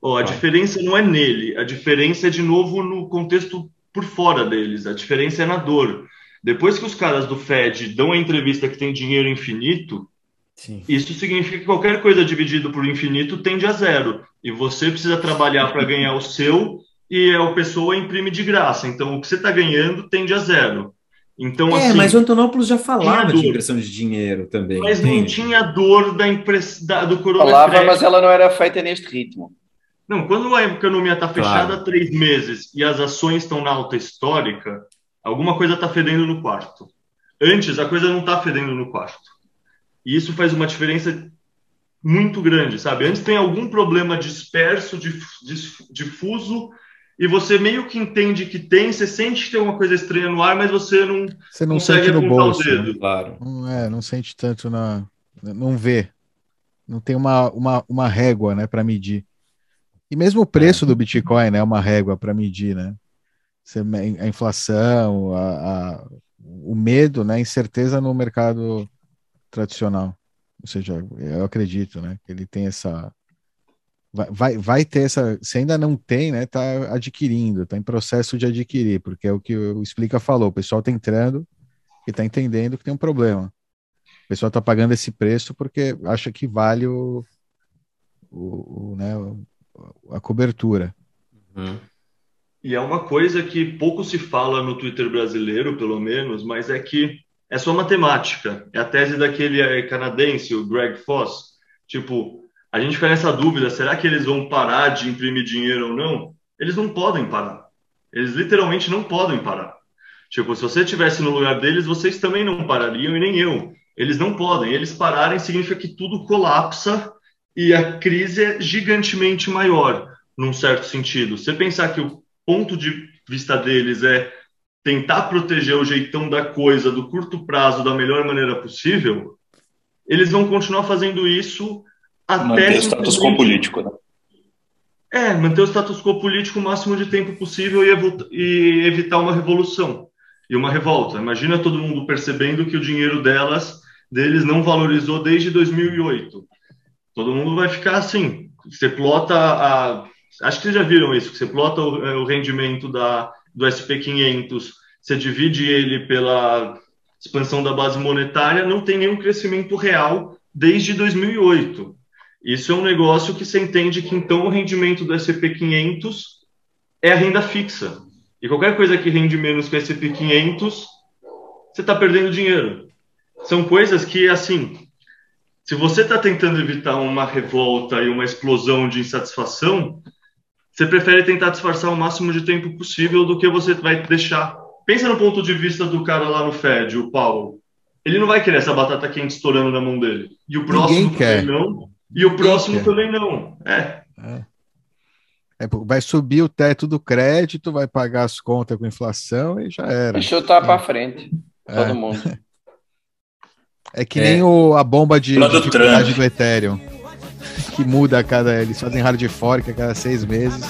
Oh, a ah. diferença não é nele, a diferença é de novo no contexto por fora deles, a diferença é na dor. Depois que os caras do Fed dão a entrevista que tem dinheiro infinito, Sim. isso significa que qualquer coisa dividido por infinito tende a zero. E você precisa trabalhar para ganhar o seu e a pessoa imprime de graça. Então, o que você está ganhando tende a zero. Então, é, assim, mas o Antonopoulos já falava de impressão de dinheiro também. Mas entende? não tinha dor da impress... da, do coronavírus. Falava, mas ela não era feita neste ritmo. Não, quando a economia está fechada claro. há três meses e as ações estão na alta histórica, alguma coisa está fedendo no quarto. Antes, a coisa não está fedendo no quarto. E isso faz uma diferença muito grande, sabe? Antes tem algum problema disperso, difuso, e você meio que entende que tem, você sente que tem uma coisa estranha no ar, mas você não, você não consegue sente no bolso, o dedo. Né? Claro. Não, é, não sente tanto na. Não vê. Não tem uma, uma, uma régua né, para medir. E mesmo o preço é. do Bitcoin né, é uma régua para medir, né? A inflação, a, a, o medo, né, a incerteza no mercado tradicional. Ou seja, eu acredito, né, que ele tem essa vai, vai, vai ter essa, se ainda não tem, né, tá adquirindo, tá em processo de adquirir, porque é o que o Explica falou, o pessoal tá entrando e tá entendendo que tem um problema. O pessoal tá pagando esse preço porque acha que vale o, o, o né, a cobertura. Uhum. E é uma coisa que pouco se fala no Twitter brasileiro, pelo menos, mas é que é só matemática. É a tese daquele eh, canadense, o Greg Foss. Tipo, a gente fica nessa dúvida: será que eles vão parar de imprimir dinheiro ou não? Eles não podem parar. Eles literalmente não podem parar. Tipo, se você estivesse no lugar deles, vocês também não parariam e nem eu. Eles não podem. Eles pararem significa que tudo colapsa e a crise é gigantemente maior, num certo sentido. Você pensar que o ponto de vista deles é tentar proteger o jeitão da coisa do curto prazo da melhor maneira possível, eles vão continuar fazendo isso até. Manter o status quo político, né? É, manter o status quo político o máximo de tempo possível e, evitar uma revolução e uma revolta. Imagina todo mundo percebendo que o dinheiro delas, deles não valorizou desde 2008 todo mundo vai ficar assim. Você plota a. Acho que vocês já viram isso, que você plota o, é, o rendimento da, do SP500, você divide ele pela expansão da base monetária, não tem nenhum crescimento real desde 2008. Isso é um negócio que você entende que então o rendimento do SP500 é a renda fixa. E qualquer coisa que rende menos que o SP500, você está perdendo dinheiro. São coisas que, assim, se você está tentando evitar uma revolta e uma explosão de insatisfação, você prefere tentar disfarçar o máximo de tempo possível do que você vai deixar. Pensa no ponto de vista do cara lá no Fed, o Paulo. Ele não vai querer essa batata quente estourando na mão dele. E o próximo Ninguém quer. não. E o próximo quer. também não. É. é. É, vai subir o teto do crédito, vai pagar as contas com inflação e já era. Deixa eu estar para frente. Todo é. mundo. [laughs] É que é. nem o, a bomba de dificuldade do Ethereum. Que muda a cada. Eles fazem hard fork a cada seis meses.